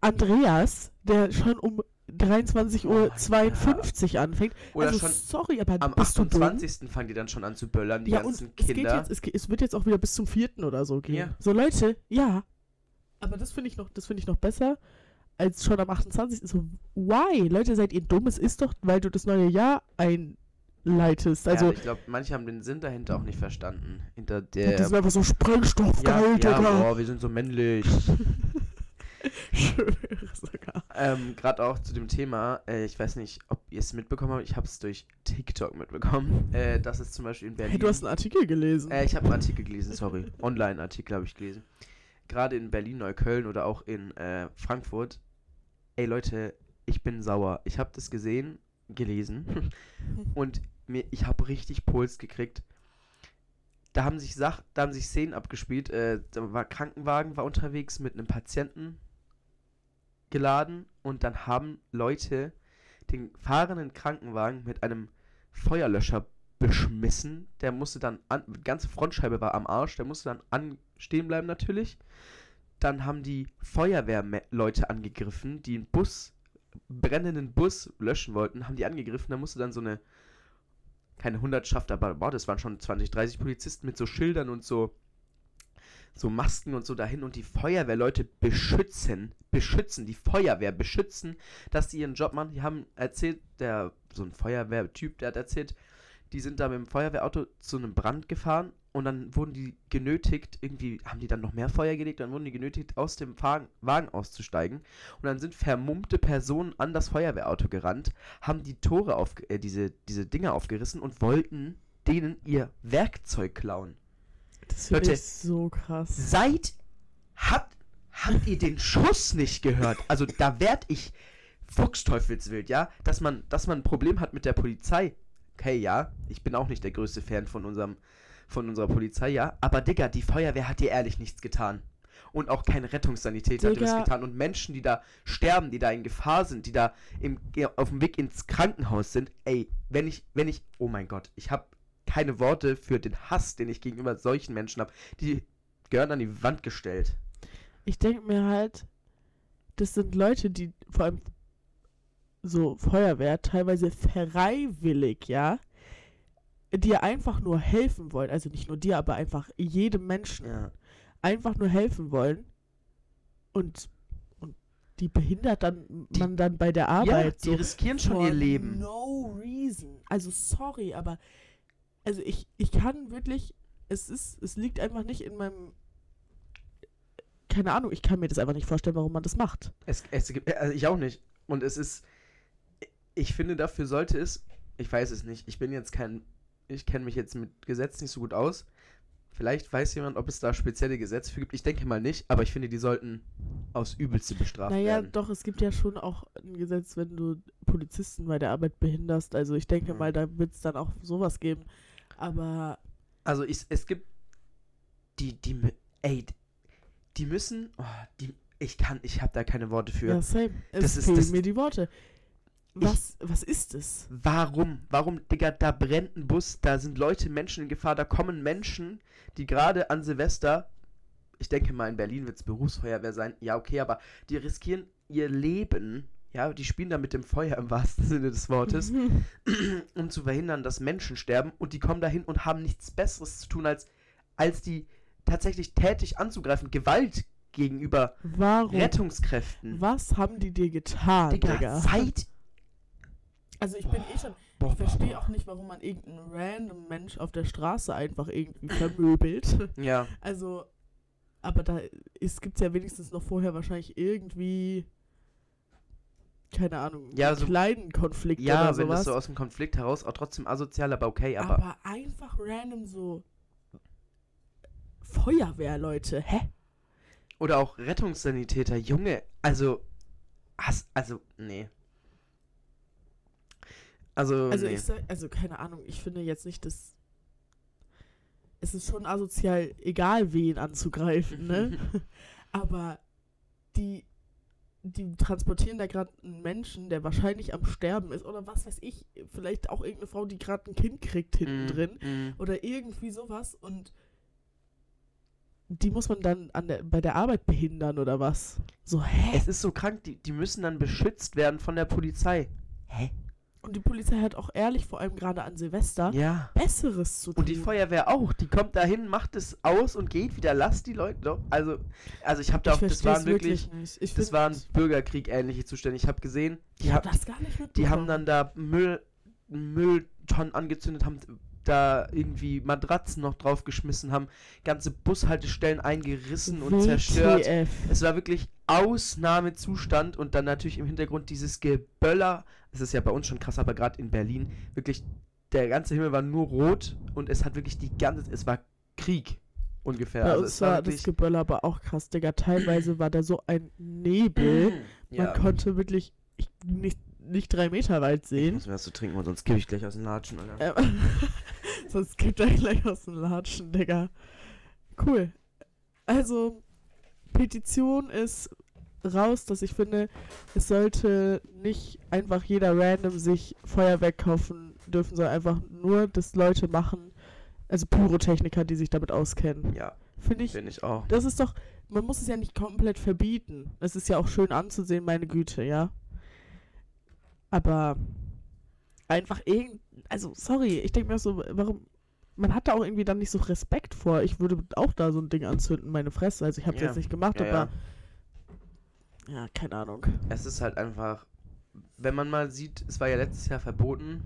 Andreas, der schon um 23.52 Uhr Oh, 52 anfängt. Oder also schon sorry, aber am bist du dumm? 28. fangen die dann schon an zu böllern, die ja, und ganzen es geht Kinder. jetzt, es, geht, es wird jetzt auch wieder bis zum vierten oder so gehen. Ja. So Leute, ja. Aber das finde ich noch, das finde ich noch besser als schon am 28. So, why? Leute, seid ihr dumm? Es ist doch, weil du das neue Jahr einleitest. ja, Also, aber ich glaube, manche haben den Sinn dahinter auch nicht verstanden. Hinter das der. ist einfach so Sprengstoff, ja, geil, ja, Digga. boah, wir sind so männlich. Schwöre sogar. Ähm, Gerade auch zu dem Thema, äh, ich weiß nicht, ob ihr es mitbekommen habt, ich habe es durch TikTok mitbekommen, äh, dass es zum Beispiel in Berlin. Hey, du hast einen Artikel gelesen. Äh, ich habe einen Artikel gelesen, sorry. Online-Artikel habe ich gelesen. Gerade in Berlin, Neukölln oder auch in äh, Frankfurt. Ey Leute, ich bin sauer. Ich habe das gesehen, gelesen. Und mir, ich habe richtig Puls gekriegt. Da haben sich Sach, da haben sich Szenen abgespielt. Äh, da war Krankenwagen war unterwegs mit einem Patienten geladen und dann haben Leute den fahrenden Krankenwagen mit einem Feuerlöscher beschmissen. Der musste dann an, die ganze Frontscheibe war am Arsch, der musste dann an, stehen bleiben natürlich. Dann haben die Feuerwehrleute angegriffen, die einen Bus, brennenden Bus löschen wollten, haben die angegriffen. Da musste dann so eine, keine Hundertschaft, aber boah, das waren schon 20, 30 Polizisten mit so Schildern und so, so Masken und so dahin und die Feuerwehrleute beschützen, beschützen, die Feuerwehr beschützen, dass die ihren Job machen. Die haben erzählt, der, so ein Feuerwehrtyp, der hat erzählt, die sind da mit dem Feuerwehrauto zu einem Brand gefahren und dann wurden die genötigt, irgendwie haben die dann noch mehr Feuer gelegt, dann wurden die genötigt, aus dem Wagen, Wagen auszusteigen. Und dann sind vermummte Personen an das Feuerwehrauto gerannt, haben die Tore auf, äh, diese, diese Dinger aufgerissen und wollten denen ihr Werkzeug klauen. Das Leute, so krass. Seid, habt, habt ihr den Schuss nicht gehört? Also da werd ich fuchsteufelswild, ja? Dass man, dass man ein Problem hat mit der Polizei. Okay, ja, ich bin auch nicht der größte Fan von unserem, von unserer Polizei, ja. Aber Digga, die Feuerwehr hat dir ehrlich nichts getan. Und auch kein Rettungssanitäter hat dir das Digga. getan. Und Menschen, die da sterben, die da in Gefahr sind, die da im, auf dem Weg ins Krankenhaus sind, ey, wenn ich, wenn ich, oh mein Gott, ich habe keine Worte für den Hass, den ich gegenüber solchen Menschen habe. Die gehören an die Wand gestellt. Ich denke mir halt, das sind Leute, die vor allem so Feuerwehr teilweise freiwillig, ja, dir einfach nur helfen wollen. Also nicht nur dir, aber einfach jedem Menschen Ja. einfach nur helfen wollen. Und, und die behindert dann Die- man dann bei der ja, Arbeit. die so riskieren schon ihr Leben. No reason. Also sorry, aber also ich, ich kann wirklich, es ist, es liegt einfach nicht in meinem keine Ahnung, ich kann mir das einfach nicht vorstellen, warum man das macht. Es, es gibt, also ich auch nicht. Und es ist, ich finde, dafür sollte es, ich weiß es nicht, ich bin jetzt kein, ich kenne mich jetzt mit Gesetz nicht so gut aus. Vielleicht weiß jemand, ob es da spezielle Gesetze für gibt. Ich denke mal nicht, aber ich finde, die sollten aufs Übelste bestraft Naja, werden. doch, es gibt ja schon auch ein Gesetz, wenn du Polizisten bei der Arbeit behinderst. Also ich denke Mhm. mal, da wird es dann auch sowas geben. Aber Also ich, es gibt die, die, ey, die müssen, oh, die, ich kann, ich habe da keine Worte für. ja, same. Es Das ist- fehlen das- mir die Worte. Was, was ist es? Warum? Warum, Digga, da brennt ein Bus, da sind Leute, Menschen in Gefahr, da kommen Menschen, die gerade an Silvester, ich denke mal in Berlin wird es Berufsfeuerwehr sein, ja okay, aber die riskieren ihr Leben, ja, die spielen da mit dem Feuer im wahrsten Sinne des Wortes, um zu verhindern, dass Menschen sterben und die kommen dahin und haben nichts Besseres zu tun, als, als die tatsächlich tätig anzugreifen, Gewalt gegenüber Warum? Rettungskräften. Was haben die dir getan, Digga, Digga? seid... Also ich bin eh schon, Boah, ich verstehe auch nicht, warum man irgendeinen random Mensch auf der Straße einfach irgendwie vermöbelt. Ja. Also, aber da gibt es ja wenigstens noch vorher wahrscheinlich irgendwie, keine Ahnung, Ja, so- kleinen Konflikt Ja, oder wenn das sowas. so aus dem Konflikt heraus auch trotzdem asozial, aber okay, aber, aber, einfach random so Feuerwehrleute, hä? oder auch Rettungssanitäter, Junge, also hast also nee. Also, Also nee. ich sag, also keine Ahnung, ich finde jetzt nicht, dass es ist schon asozial, egal wen anzugreifen, ne? Aber die, die transportieren da gerade einen Menschen, der wahrscheinlich am Sterben ist oder was weiß ich, vielleicht auch irgendeine Frau, die gerade ein Kind kriegt hinten Mm, drin mm. oder irgendwie sowas und die muss man dann an der, bei der Arbeit behindern oder was? So, hä? Es ist so krank, die, die müssen dann beschützt werden von der Polizei. Hä? Und die Polizei hat auch ehrlich, vor allem gerade an Silvester, Ja. Besseres zu tun. Und die Feuerwehr auch, die kommt dahin, macht es aus und geht wieder, lasst die Leute doch. Also, also ich habe da ich auch, das waren wirklich, nicht. Ich das waren Bürgerkrieg ähnliche Zustände. Ich habe gesehen, die, Ich hab haben das gar nicht Die haben dann da Müll, Mülltonnen angezündet, haben da irgendwie Matratzen noch draufgeschmissen, haben ganze Bushaltestellen eingerissen und zerstört. Es war wirklich Ausnahmezustand und dann natürlich im Hintergrund dieses Geböller. Es ist ja bei uns schon krass, aber gerade in Berlin wirklich der ganze Himmel war nur rot und es hat wirklich die ganze, es war Krieg ungefähr. Bei also uns es war das Geböller aber auch krass, Digga. Teilweise war da so ein Nebel. Man ja. konnte wirklich ich, nicht, nicht drei Meter weit Ich sehen. muss mir was zu trinken, und sonst gebe ich gleich aus den Latschen, Alter. Ähm, sonst gibt er gleich aus dem Latschen, Digga. Cool. Also, Petition ist raus, dass ich finde, es sollte nicht einfach jeder random sich Feuerwerk kaufen dürfen, sondern einfach nur, dass Leute machen, also Pyrotechniker, die sich damit auskennen. Ja, Finde ich, finde ich auch. das ist doch, man muss es ja nicht komplett verbieten. Es ist ja auch schön anzusehen, meine Güte, ja. Aber einfach irgend, also sorry, ich denke mir so, warum, man hat da auch irgendwie dann nicht so Respekt vor. Ich würde auch da so ein Ding anzünden, meine Fresse. Also ich habe es Ja. jetzt nicht gemacht, Ja, aber ja, keine Ahnung. Es ist halt einfach, wenn man mal sieht, es war ja letztes Jahr verboten,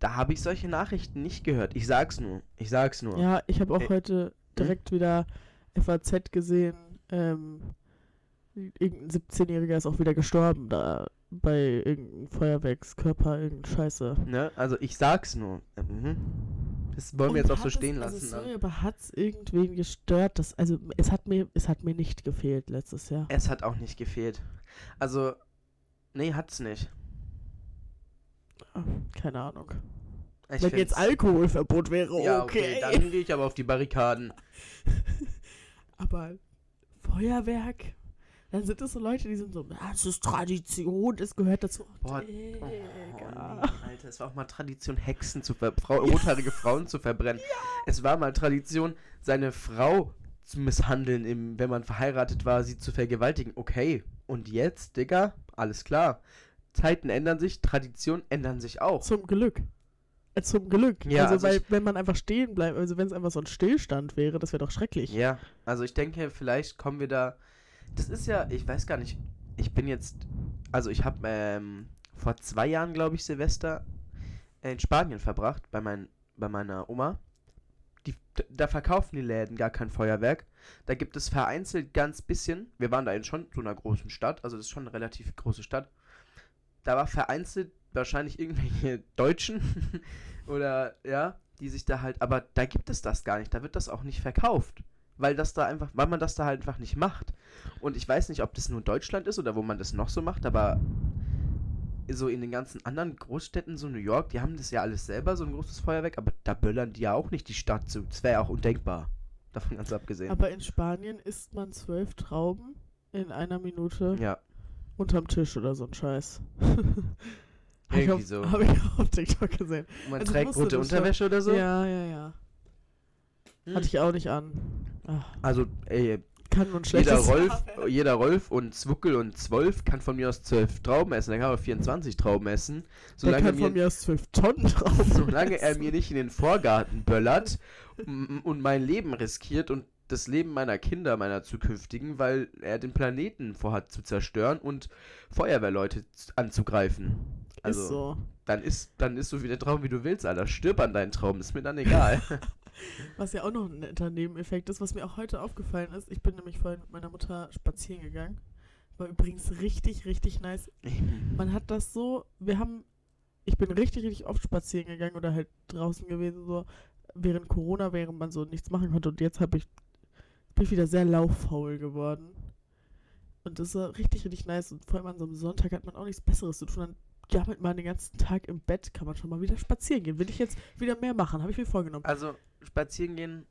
da habe ich solche Nachrichten nicht gehört. Ich sag's nur. Ich sag's nur. Ja, ich habe auch Ä- heute direkt wieder FAZ gesehen. Ähm, irgendein 17-Jähriger ist auch wieder gestorben da bei irgendeinem Feuerwerkskörper, irgendeine Scheiße. Ne? Also ich sag's nur. Mhm. Das wollen wir Und jetzt auch so stehen es, lassen. Also sorry, aber hat es irgendwen gestört? Dass, also es hat mir, es hat mir nicht gefehlt letztes Jahr. Es hat auch nicht gefehlt. Also, nee, hat's nicht. Keine Ahnung. Ich Wenn jetzt Alkoholverbot wäre, Ja, okay. okay, dann gehe ich aber auf die Barrikaden. aber Feuerwerk? Dann sind es so Leute, die sind so, "Ah, es ist Tradition, es gehört dazu. Boah, Digga. Oh, nee, Alter, es war auch mal Tradition, Hexen zu ver Frau, rothaarige Frauen zu verbrennen. Es war mal Tradition, seine Frau zu misshandeln, im, wenn man verheiratet war, sie zu vergewaltigen. Okay, und jetzt, Digga, alles klar. Zeiten ändern sich, Traditionen ändern sich auch. Zum Glück. Äh, Zum Glück. Ja, also, also weil, wenn man einfach stehen bleibt, also wenn es einfach so ein Stillstand wäre, das wäre doch schrecklich. Ja, also ich denke, vielleicht kommen wir da. Das ist ja, ich weiß gar nicht. Ich bin jetzt, also ich habe ähm, vor zwei Jahren, glaube ich, Silvester in Spanien verbracht bei mein, bei meiner Oma. Die, da verkaufen die Läden gar kein Feuerwerk. Da gibt es vereinzelt ganz bisschen. Wir waren da in schon so einer großen Stadt, also das ist schon eine relativ große Stadt. Da war vereinzelt wahrscheinlich irgendwelche Deutschen oder ja, die sich da halt, aber da gibt es das gar nicht. Da wird das auch nicht verkauft weil das da einfach, weil man das da halt einfach nicht macht. Und ich weiß nicht, ob das nur Deutschland ist oder wo man das noch so macht, aber so in den ganzen anderen Großstädten, so New York, die haben das ja alles selber, so ein großes Feuerwerk, aber da böllern die ja auch nicht die Stadt zu. Das wäre ja auch undenkbar. Davon ganz abgesehen. Aber in Spanien isst man zwölf Trauben in einer Minute ja, unterm Tisch oder so ein Scheiß. Irgendwie so. Habe ich auf TikTok gesehen. man Also trägt rote. Unterwäsche oder so. Ja, ja, ja. Hm. Hatte ich auch nicht an. Ach, Also, ey, kann nun jeder schlechtes Rolf, jeder Rolf und Zwuckel und Zwölf kann von mir aus zwölf Trauben essen, dann kann er 24 Trauben essen. Der Solange kann mir von mir aus zwölf Tonnen drauf. Solange er mir nicht in den Vorgarten böllert und mein Leben riskiert und das Leben meiner Kinder, meiner zukünftigen, weil er den Planeten vorhat zu zerstören und Feuerwehrleute anzugreifen. Also, ist so. dann ist dann ist so wie der Traum, wie du willst, Alter. Stirb an deinen Traum, ist mir dann egal. Was ja auch noch ein netter Nebeneffekt ist, was mir auch heute aufgefallen ist. Ich bin nämlich vorhin mit meiner Mutter spazieren gegangen. War übrigens richtig, richtig nice. Man hat das so, wir haben, ich bin richtig, richtig oft spazieren gegangen oder halt draußen gewesen, so während Corona, während man so nichts machen konnte. Und jetzt habe ich, bin ich wieder sehr lauffaul geworden. Und das war richtig, richtig nice. Und vor allem an so einem Sonntag hat man auch nichts Besseres zu tun. Dann gammelt man den ganzen Tag im Bett, kann man schon mal wieder spazieren gehen. Will ich jetzt wieder mehr machen, habe ich mir vorgenommen. Also, spazieren gehen,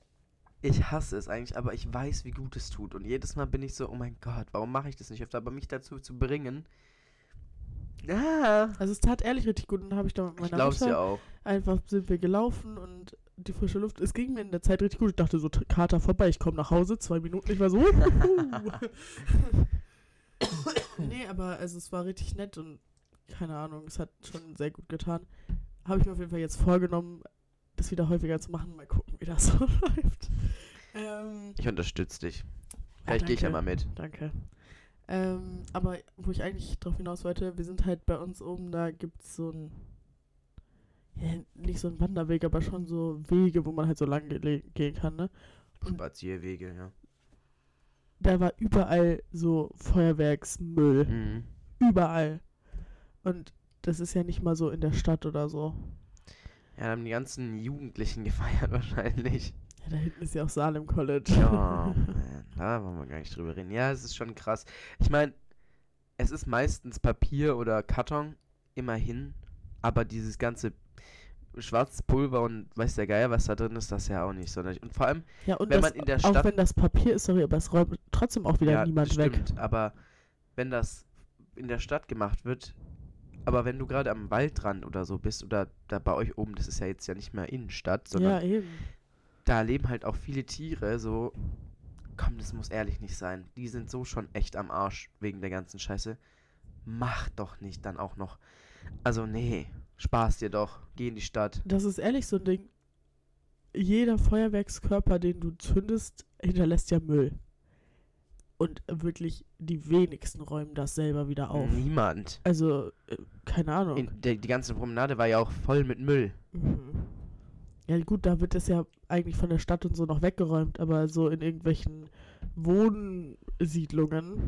ich hasse es eigentlich, aber ich weiß, wie gut es tut. Und jedes Mal bin ich so, oh mein Gott, warum mache ich das nicht öfter? Aber mich dazu zu bringen. Ja, Also es tat ehrlich richtig gut. Und dann habe ich da mit ich meiner glaub's Mutter ja auch. einfach sind wir gelaufen und die frische Luft. Es ging mir in der Zeit richtig gut. Ich dachte so, Kater vorbei, ich komme nach Hause, zwei Minuten, ich war so. nee, aber also es war richtig nett und keine Ahnung, es hat schon sehr gut getan. Habe ich mir auf jeden Fall jetzt vorgenommen, das wieder häufiger zu machen. Mal gucken, wie das so läuft. Ähm, Ich unterstütze dich. ja, Vielleicht gehe ich ja mal mit. Danke. Ähm, aber wo ich eigentlich drauf hinaus wollte, wir sind halt bei uns oben, da gibt es so ein, ja, nicht so ein Wanderweg, aber schon so Wege, wo man halt so lang gehen kann, ne? Und- Spazierwege, ja. Da war überall so Feuerwerksmüll. Mhm. Überall. Und das ist ja nicht mal so in der Stadt oder so. Ja, haben die ganzen Jugendlichen gefeiert wahrscheinlich. Ja, da hinten ist ja auch Salem College. Ja, man, da wollen wir gar nicht drüber reden. Ja, es ist schon krass. Ich meine, es ist meistens Papier oder Karton, immerhin, aber dieses ganze schwarzes Pulver und weiß der Geier, was da drin ist, das ja auch nicht sonderlich. Und vor allem, Ja, und wenn das, man in der auch Stadt- wenn das Papier ist, sorry, aber es räumt trotzdem auch wieder ja, niemand weg. stimmt, aber wenn das in der Stadt gemacht wird, aber wenn du gerade am Waldrand oder so bist oder da bei euch oben, das ist ja jetzt ja nicht mehr Innenstadt, sondern Ja, da leben halt auch viele Tiere, so, komm, das muss ehrlich nicht sein. Die sind so schon echt am Arsch wegen der ganzen Scheiße. Mach doch nicht dann auch noch. Also, nee, Spaß dir doch. Geh in die Stadt. Das ist ehrlich so ein Ding. Jeder Feuerwerkskörper, den du zündest, hinterlässt ja Müll. Und wirklich die wenigsten räumen das selber wieder auf. Niemand. Also, äh, keine Ahnung. In, der, die ganze Promenade war ja auch voll mit Müll. Mhm. Ja gut, da wird das ja eigentlich von der Stadt und so noch weggeräumt, aber so in irgendwelchen Wohnsiedlungen.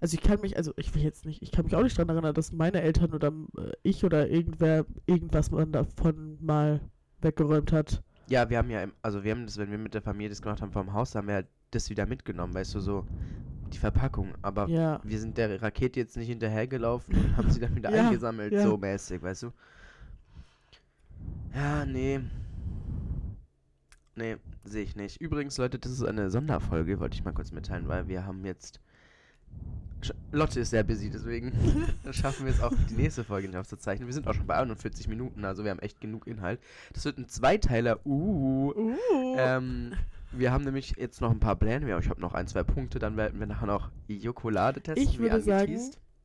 Also ich kann mich, also ich will jetzt nicht, ich kann mich auch nicht daran erinnern, dass meine Eltern oder äh, ich oder irgendwer irgendwas man davon mal weggeräumt hat. Ja, wir haben ja, also wir haben das, wenn wir mit der Familie das gemacht haben vom Haus, haben wir halt das wieder mitgenommen, weißt du, so die Verpackung. Aber Ja. wir sind der Rakete jetzt nicht hinterhergelaufen und haben sie dann wieder Ja, eingesammelt, ja. so mäßig, weißt du? Ja, nee. Nee, sehe ich nicht. Übrigens, Leute, das ist eine Sonderfolge, wollte ich mal kurz mitteilen, weil wir haben jetzt. Sch- Lotte ist sehr busy, deswegen schaffen wir es auch, die nächste Folge nicht aufzuzeichnen. Wir sind auch schon bei 41 Minuten, also wir haben echt genug Inhalt. Das wird ein Zweiteiler. Uh. Uh. Ähm, wir haben nämlich jetzt noch ein paar Pläne. Ich habe noch ein, zwei Punkte. Dann werden wir nachher noch Jokolade testen. ich wie würde sagen,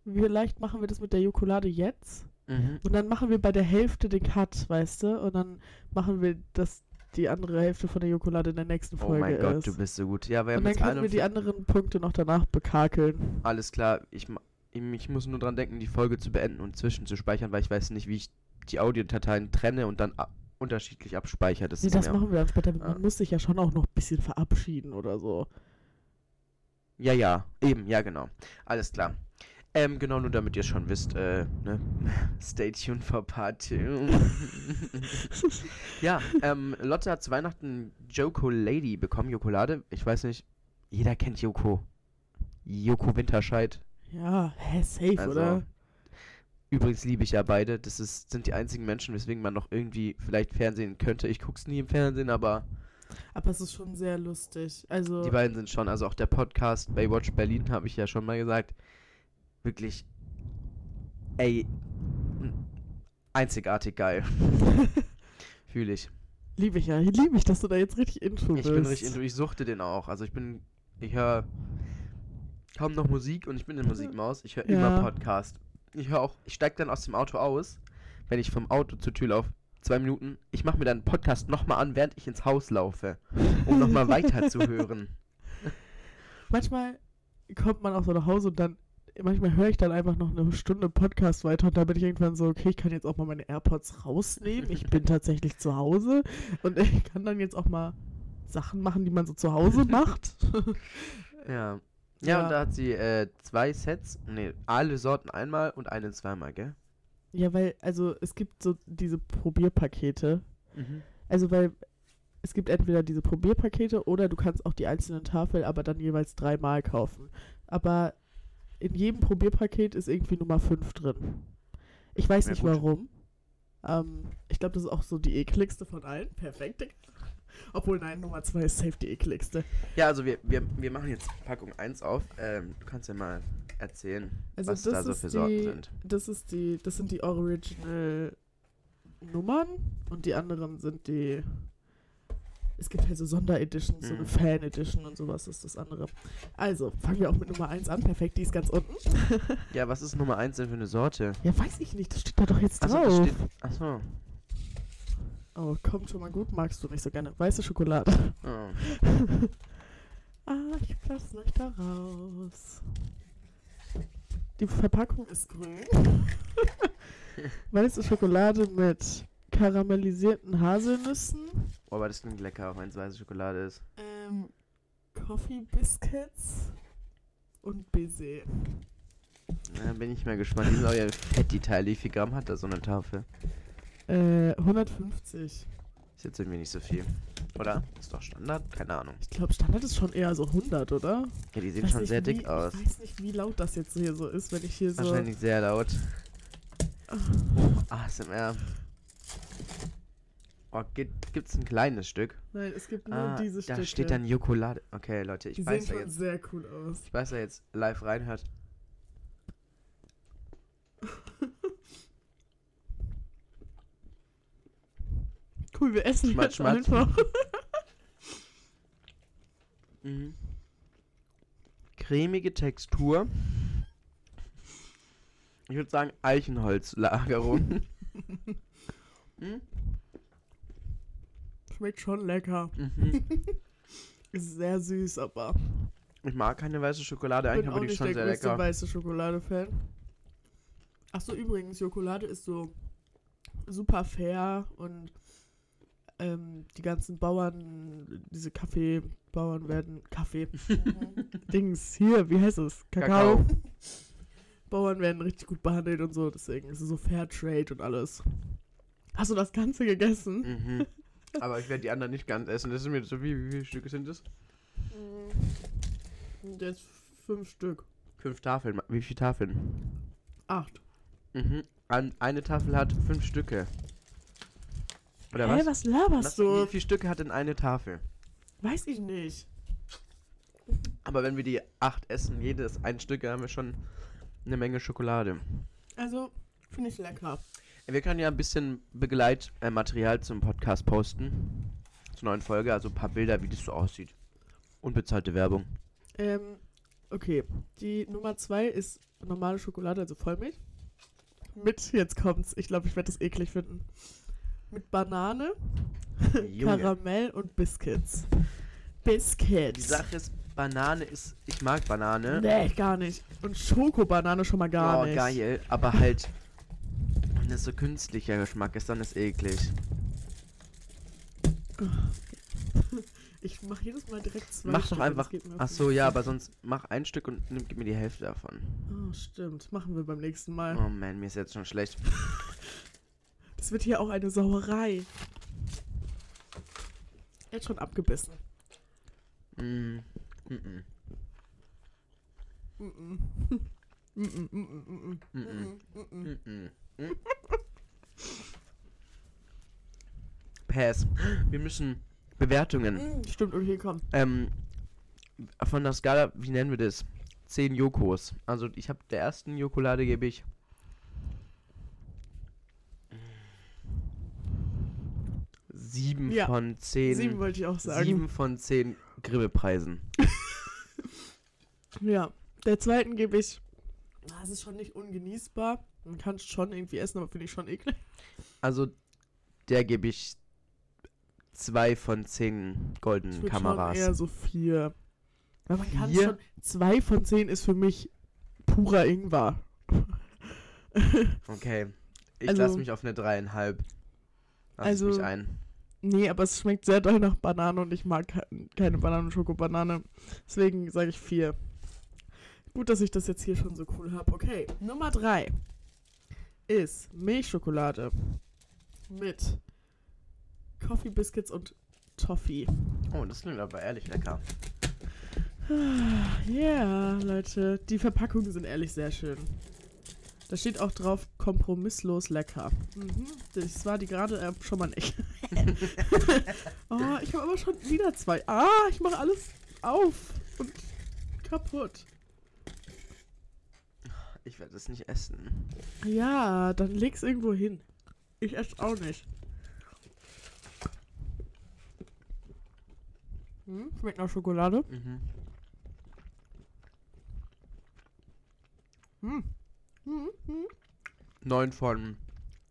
vielleicht machen wir das mit der Jokolade jetzt Mhm. und dann machen wir bei der Hälfte den Cut, weißt du? Und dann machen wir das die andere Hälfte von der Jokolade in der nächsten Oh Folge mein Gott, ist. du bist so gut. Ja, wir Und haben dann jetzt können wir die 41 anderen Punkte noch danach bekakeln. Alles klar, ich, ma- ich muss nur dran denken, die Folge zu beenden und zwischenzuspeichern, weil ich weiß nicht, wie ich die Audiodateien trenne und dann unterschiedlich abspeichere. Das Nee, das machen wir dann später. Man Ja. muss sich ja schon auch noch ein bisschen verabschieden oder so. Ja, ja, eben, ja, genau. Alles klar. Ähm, genau, nur damit ihr schon wisst, äh, ne? Stay tuned for Part 2. ja, ähm, Lotte hat zu Weihnachten Joko Lady bekommen, Jokolade. Ich weiß nicht, jeder kennt Joko. Joko Winterscheid. Ja, hä, safe, Also, oder? Übrigens liebe ich ja beide. Das ist, sind die einzigen Menschen, weswegen man noch irgendwie vielleicht Fernsehen könnte. Ich guck's nie im Fernsehen, aber Aber es ist schon sehr lustig. Also, die beiden sind schon, also auch der Podcast Baywatch Berlin, habe ich ja schon mal gesagt. Wirklich, ey, einzigartig geil. Fühle ich. liebe ich ja. Liebe ich, dass du da jetzt richtig Intro Ich bist. bin richtig into, ich suchte den auch. Also ich bin, ich höre kaum noch Musik und ich bin in Musikmaus. Ich höre Ja. immer Podcast. Ich höre auch, ich steige dann aus dem Auto aus, wenn ich vom Auto zur Tür laufe. Zwei Minuten. Ich mache mir dann einen Podcast nochmal an, während ich ins Haus laufe, um nochmal weiter zu hören. Manchmal kommt man auch so nach Hause und dann, manchmal höre ich dann einfach noch eine Stunde Podcast weiter und da bin ich irgendwann so, okay, ich kann jetzt auch mal meine AirPods rausnehmen. Ich bin tatsächlich zu Hause und ich kann dann jetzt auch mal Sachen machen, die man so zu Hause macht. Ja. Ja, Ja. und da hat sie äh, zwei Sets, nee, alle Sorten einmal und einen zweimal, gell? ja, weil, also es gibt so diese Probierpakete. Mhm. Also, weil es gibt entweder diese Probierpakete oder du kannst auch die einzelnen Tafeln aber dann jeweils dreimal kaufen. Aber in jedem Probierpaket ist irgendwie Nummer 5 drin. Ich weiß Ja, nicht gut. warum. Ähm, ich glaube, das ist auch so die ekligste von allen. Perfekt. Obwohl, nein, Nummer 2 ist safe die ekligste. Ja, also wir, wir, wir machen jetzt Packung 1 auf. Ähm, du kannst ja mal erzählen, Also was da so für die, Sorten sind. Das ist die, das sind die Original Nummern und die anderen sind die. Es gibt halt so Sondereditions, so eine Mhm. Fan-Edition und sowas ist das andere. Also, fangen wir auch mit Nummer 1 an. Perfekt, die ist ganz unten. Ja, was ist Nummer 1 denn für eine Sorte? Ja, weiß ich nicht, das steht da doch jetzt Achso, drauf. das steht. Achso. Oh, kommt schon mal gut, magst du nicht so gerne. Weiße Schokolade. Oh. ah, ich lass euch da raus. Die Verpackung ist grün. Weiße Schokolade mit karamellisierten Haselnüssen, Oh, aber das klingt lecker, auch wenn es weiße Schokolade ist. ähm, Coffee Biscuits und Baiser. Na, bin ich mal gespannt. Die sind auch ja fett, die Teile. Wie viel Gramm hat da so eine Tafel? Äh, 150. Ist jetzt irgendwie nicht so viel. Oder? Ist doch Standard? Keine Ahnung. Ich glaube, Standard ist schon eher so 100, oder? Ja, die sehen schon nicht, sehr wie, dick aus. Ich weiß nicht, wie laut das jetzt hier so ist, wenn ich hier so. Wahrscheinlich sehr laut. ASMR. Oh, gibt, gibt's ein kleines Stück? Nein, es gibt nur Ah, diese da Stücke. steht dann Jokolade. Okay, Leute, ich Die weiß sehen jetzt. sehr cool aus. Ich weiß ja jetzt live reinhört. Cool, wir essen Schmatz, jetzt schmatz. einfach. Mhm. Cremige Textur. Ich würde sagen Eichenholzlagerung. mhm. Schmeckt schon lecker. Mhm. Ist sehr süß, aber. Ich mag keine weiße Schokolade, Ich eigentlich bin aber auch die ist nicht schon der sehr lecker. weiße Schokolade-Fan. Achso, übrigens, Schokolade ist so super fair und ähm, die ganzen Bauern, diese Kaffeebauern werden Kaffee. Dings, hier, wie heißt es? Kakao. Kakao. Bauern werden richtig gut behandelt und so, deswegen ist es so Fair Trade und alles. Hast du das Ganze gegessen? Mhm. Aber ich werde die anderen nicht ganz essen. Das sind mir so wie, wie viele Stücke sind das? Mhm. Jetzt fünf Stück. Fünf Tafeln. Wie viele Tafeln? Acht. Mhm. An, eine Tafel hat fünf Stücke. Oder Hä, was? was laberst Was- du? Wie viele Stücke hat denn eine Tafel? Weiß ich nicht. Aber wenn wir die acht essen, jedes ein Stück, dann haben wir schon eine Menge Schokolade. Also, finde ich lecker. Wir können ja ein bisschen Begleitmaterial zum Podcast posten. Zur neuen Folge, also ein paar Bilder, wie das so aussieht. Unbezahlte Werbung. Ähm, okay. Die Nummer zwei ist normale Schokolade, also Vollmilch. Mit, jetzt kommt's, ich glaube, ich werde das eklig finden. Mit Banane. Karamell und Biscuits. Die Biscuits. Sache ist, Banane ist. Ich mag Banane. Nee, gar nicht. Und Schokobanane schon mal gar oh, nicht. geil. Aber halt. Wenn das so künstlicher Geschmack ist, dann ist eklig. Ich mache jedes Mal direkt zwei mach doch Stück, das einfach. Ach so, ja, aber sonst mach ein Stück und nimm, gib mir die Hälfte davon. Oh, stimmt. Machen wir beim nächsten Mal. Oh man, mir ist jetzt schon schlecht. Das wird hier auch eine Sauerei. Jetzt schon abgebissen. Mm. Mm -mm. Pass. Wir müssen Bewertungen. Mm, Stimmt, okay, komm. Ähm, von der Skala, wie nennen wir das? 10 Jokos. Also ich habe der ersten Jokolade gebe ich. Sieben Ja, von zehn. Sieben wollte ich auch sagen. sieben von zehn Grillpreisen. Ja. Der zweiten gebe ich. Na, es ist schon nicht ungenießbar. Man kann es schon irgendwie essen, aber finde ich schon eklig. Also der gebe ich zwei von zehn Ich goldenen schon Kameras. eher so vier. Weil man kann schon. Zwei von zehn ist für mich purer Ingwer. Okay. Ich Also- lasse mich auf eine dreieinhalb. Lass Also- mich ein. Nee, aber es schmeckt sehr doll nach Banane und ich mag ke keine Banane- und Schokobanane. Deswegen sage ich vier. Gut, dass ich das jetzt hier schon so cool habe. Okay, Nummer drei ist Milchschokolade mit Coffee Biscuits und Toffee. Oh, das klingt aber ehrlich lecker. Ja, Leute, die Verpackungen sind ehrlich sehr schön. Da steht auch drauf, kompromisslos lecker. Mhm, das war die gerade äh, schon mal nicht. oh, ich habe aber schon wieder zwei. Ah, ich mache alles auf und kaputt. Ich werde es nicht essen. Ja, dann leg's irgendwo hin. Ich esse auch nicht. Hm, schmeckt nach Schokolade. Mhm. Hm. 9 von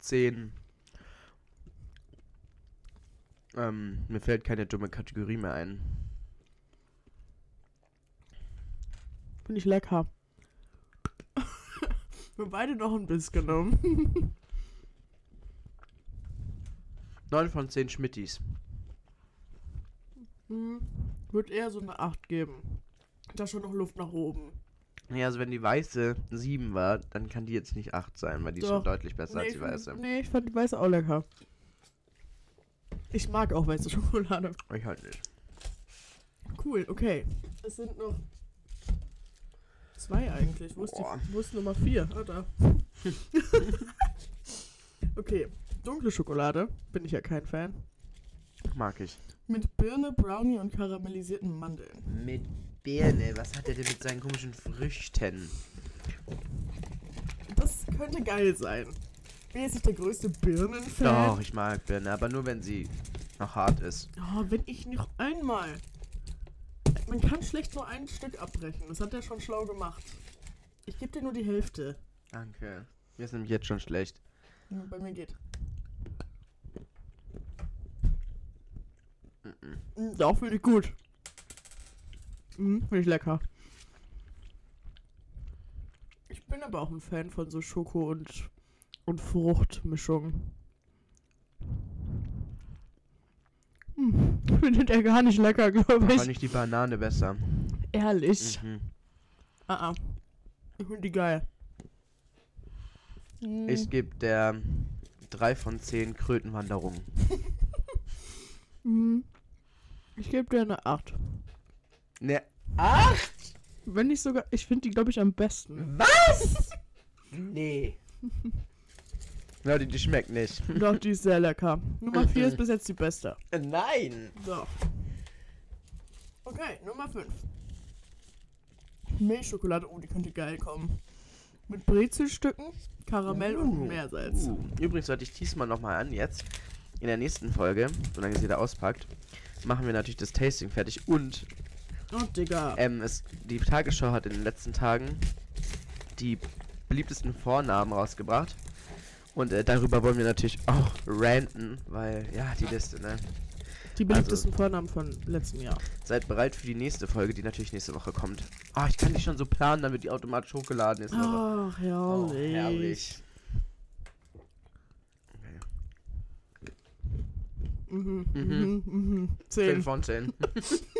10. Ähm, mir fällt keine dumme Kategorie mehr ein. Finde ich lecker. Wir beide noch ein Biss genommen. 9 von 10 Schmittis. hm. Würde eher so eine 8 geben. Da ist schon noch Luft nach oben. Ja, also wenn die weiße 7 war, dann kann die jetzt nicht 8 sein, weil die ist Doch. schon deutlich besser nee, als die fand- weiße. Nee, ich fand die weiße auch lecker. Ich mag auch weiße Schokolade. Ich halt nicht. Cool, okay. Es sind noch zwei eigentlich. Wo ist, die, wo ist Nummer vier? Ah, da. okay, dunkle Schokolade. Bin ich ja kein Fan. Mag ich. Mit Birne, Brownie und karamellisierten Mandeln. Mit Birne. Was hat er denn mit seinen komischen Früchten? Das könnte geil sein. Bin jetzt nicht der größte Birnenfan. Doch, ich mag Birne, aber nur wenn sie noch hart ist. Oh, wenn ich noch einmal. Man kann schlecht nur ein Stück abbrechen. Das hat er schon schlau gemacht. Ich gebe dir nur die Hälfte. Danke. Mir ist nämlich jetzt schon schlecht. Ja, Bei mir geht. Mm, Ja, finde ich gut. Mm, finde ich lecker. Ich bin aber auch ein Fan von so Schoko- und, und Fruchtmischungen. Hm, findet er gar nicht lecker, glaube ich. Fand ich die Banane besser. Ehrlich. Mhm. Ah, ah. Ich finde die geil. Mm, Ich gebe der 3 von 10 Krötenwanderungen. mm. Ich gebe dir eine 8. Ne. 8? Wenn nicht sogar, ich finde die, glaube ich, am besten. Was? nee. Ja, die, die schmeckt nicht. Doch, die ist sehr lecker. Nummer 4 ist bis jetzt die beste. Nein. So. Okay, Nummer 5. Milchschokolade, oh, die könnte geil kommen. Mit Brezelstücken, Karamell und Meersalz. Uh. Übrigens sollte ich diesmal nochmal an jetzt. In der nächsten Folge, solange sie da auspackt, machen wir natürlich das Tasting fertig. Und Oh, Digga. ähm, es, die Tagesschau hat in den letzten Tagen die beliebtesten Vornamen rausgebracht. Und äh, darüber wollen wir natürlich auch ranten, weil, ja, die Liste, ne? Die beliebtesten Vornamen von letztem Jahr. Seid bereit für die nächste Folge, die natürlich nächste Woche kommt. Ah, ich kann die schon so planen, damit die automatisch hochgeladen ist. aber- Ach, herrlich. Oh, herrlich. Okay. Mhm, Mhm. mhm, mhm. 10 10. von 10.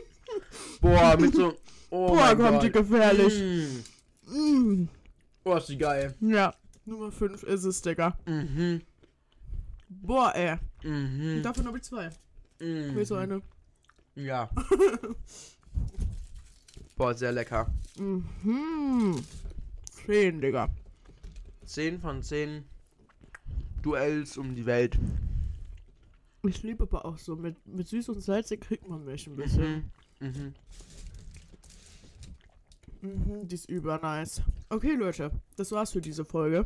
Boah, mit so. Oh Boah, mein kommt die Gott. gefährlich. Mm. Mm. Oh, ist die geil. Ja, Nummer 5 ist es, Digga. Mhm. Boah, ey. Mhm. Davon habe ich zwei. Mhm. Willst du eine? Ja. Boah, sehr lecker. Mhm. 10, Digga. 10 von 10 Duells um die Welt. Ich liebe aber auch so, mit, mit süß und salzig kriegt man mich ein bisschen. Mhm. Mhm. Mhm, die ist übernice. Okay, Leute, das war's für diese Folge.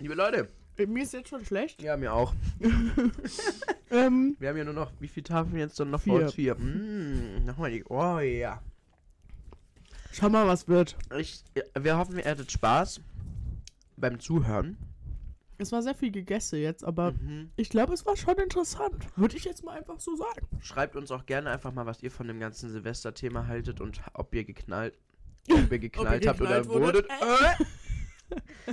Liebe Leute, Äh, Mir ist jetzt schon schlecht. ja, mir auch. Ähm, Wir haben ja nur noch, wie viele Tafeln jetzt dann noch Vier. vor uns? Vier. Mm, nochmal die, oh ja. schau mal, was wird. Ich, wir hoffen, ihr hattet Spaß beim Zuhören. Es war sehr viel gegessen jetzt, aber Mhm. ich glaube, es war schon interessant. Würde ich jetzt mal einfach so sagen. Schreibt uns auch gerne einfach mal, was ihr von dem ganzen Silvester-Thema haltet und ob ihr geknallt, ob ihr geknallt habt oder geknallt wurdet. wurdet. Äh.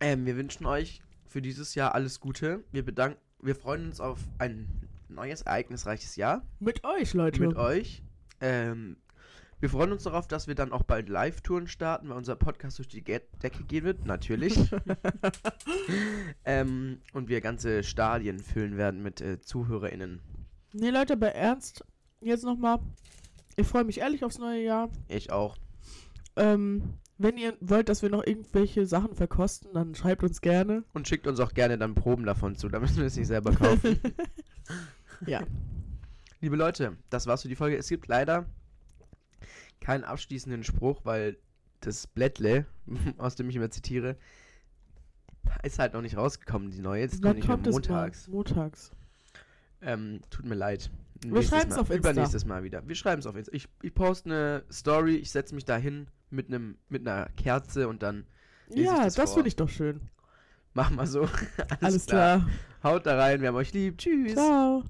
ähm, wir wünschen euch für dieses Jahr alles Gute. Wir bedanken, wir freuen uns auf ein neues, ereignisreiches Jahr Mit euch, Leute. mit euch. Ähm, wir freuen uns darauf, dass wir dann auch bald Live-Touren starten, weil unser Podcast durch die Decke gehen wird, natürlich. ähm, und wir ganze Stadien füllen werden mit äh, ZuhörerInnen. Nee, Leute, bei Ernst, jetzt nochmal. Ich freue mich ehrlich aufs neue Jahr. Ich auch. Ähm, wenn ihr wollt, dass wir noch irgendwelche Sachen verkosten, dann schreibt uns gerne. Und schickt uns auch gerne dann Proben davon zu, da müssen wir es nicht selber kaufen. Ja. Liebe Leute, das war's für die Folge. Es gibt leider keinen abschließenden Spruch, weil das Blättle, aus dem ich immer zitiere, ist halt noch nicht rausgekommen, die neue. Das kommt nicht mehr es mal? montags. Montags. Ähm, tut mir leid. Wir schreiben's Mal, auf Insta. Übernächstes Mal wieder. Wir schreiben es auf Insta. Ich, ich poste eine Story, ich setze mich da hin mit, einem mit einer Kerze und dann Ja, das das, finde ich doch schön. machen wir so. Alles, klar. Haut da rein, wir haben euch lieb. Tschüss. Ciao.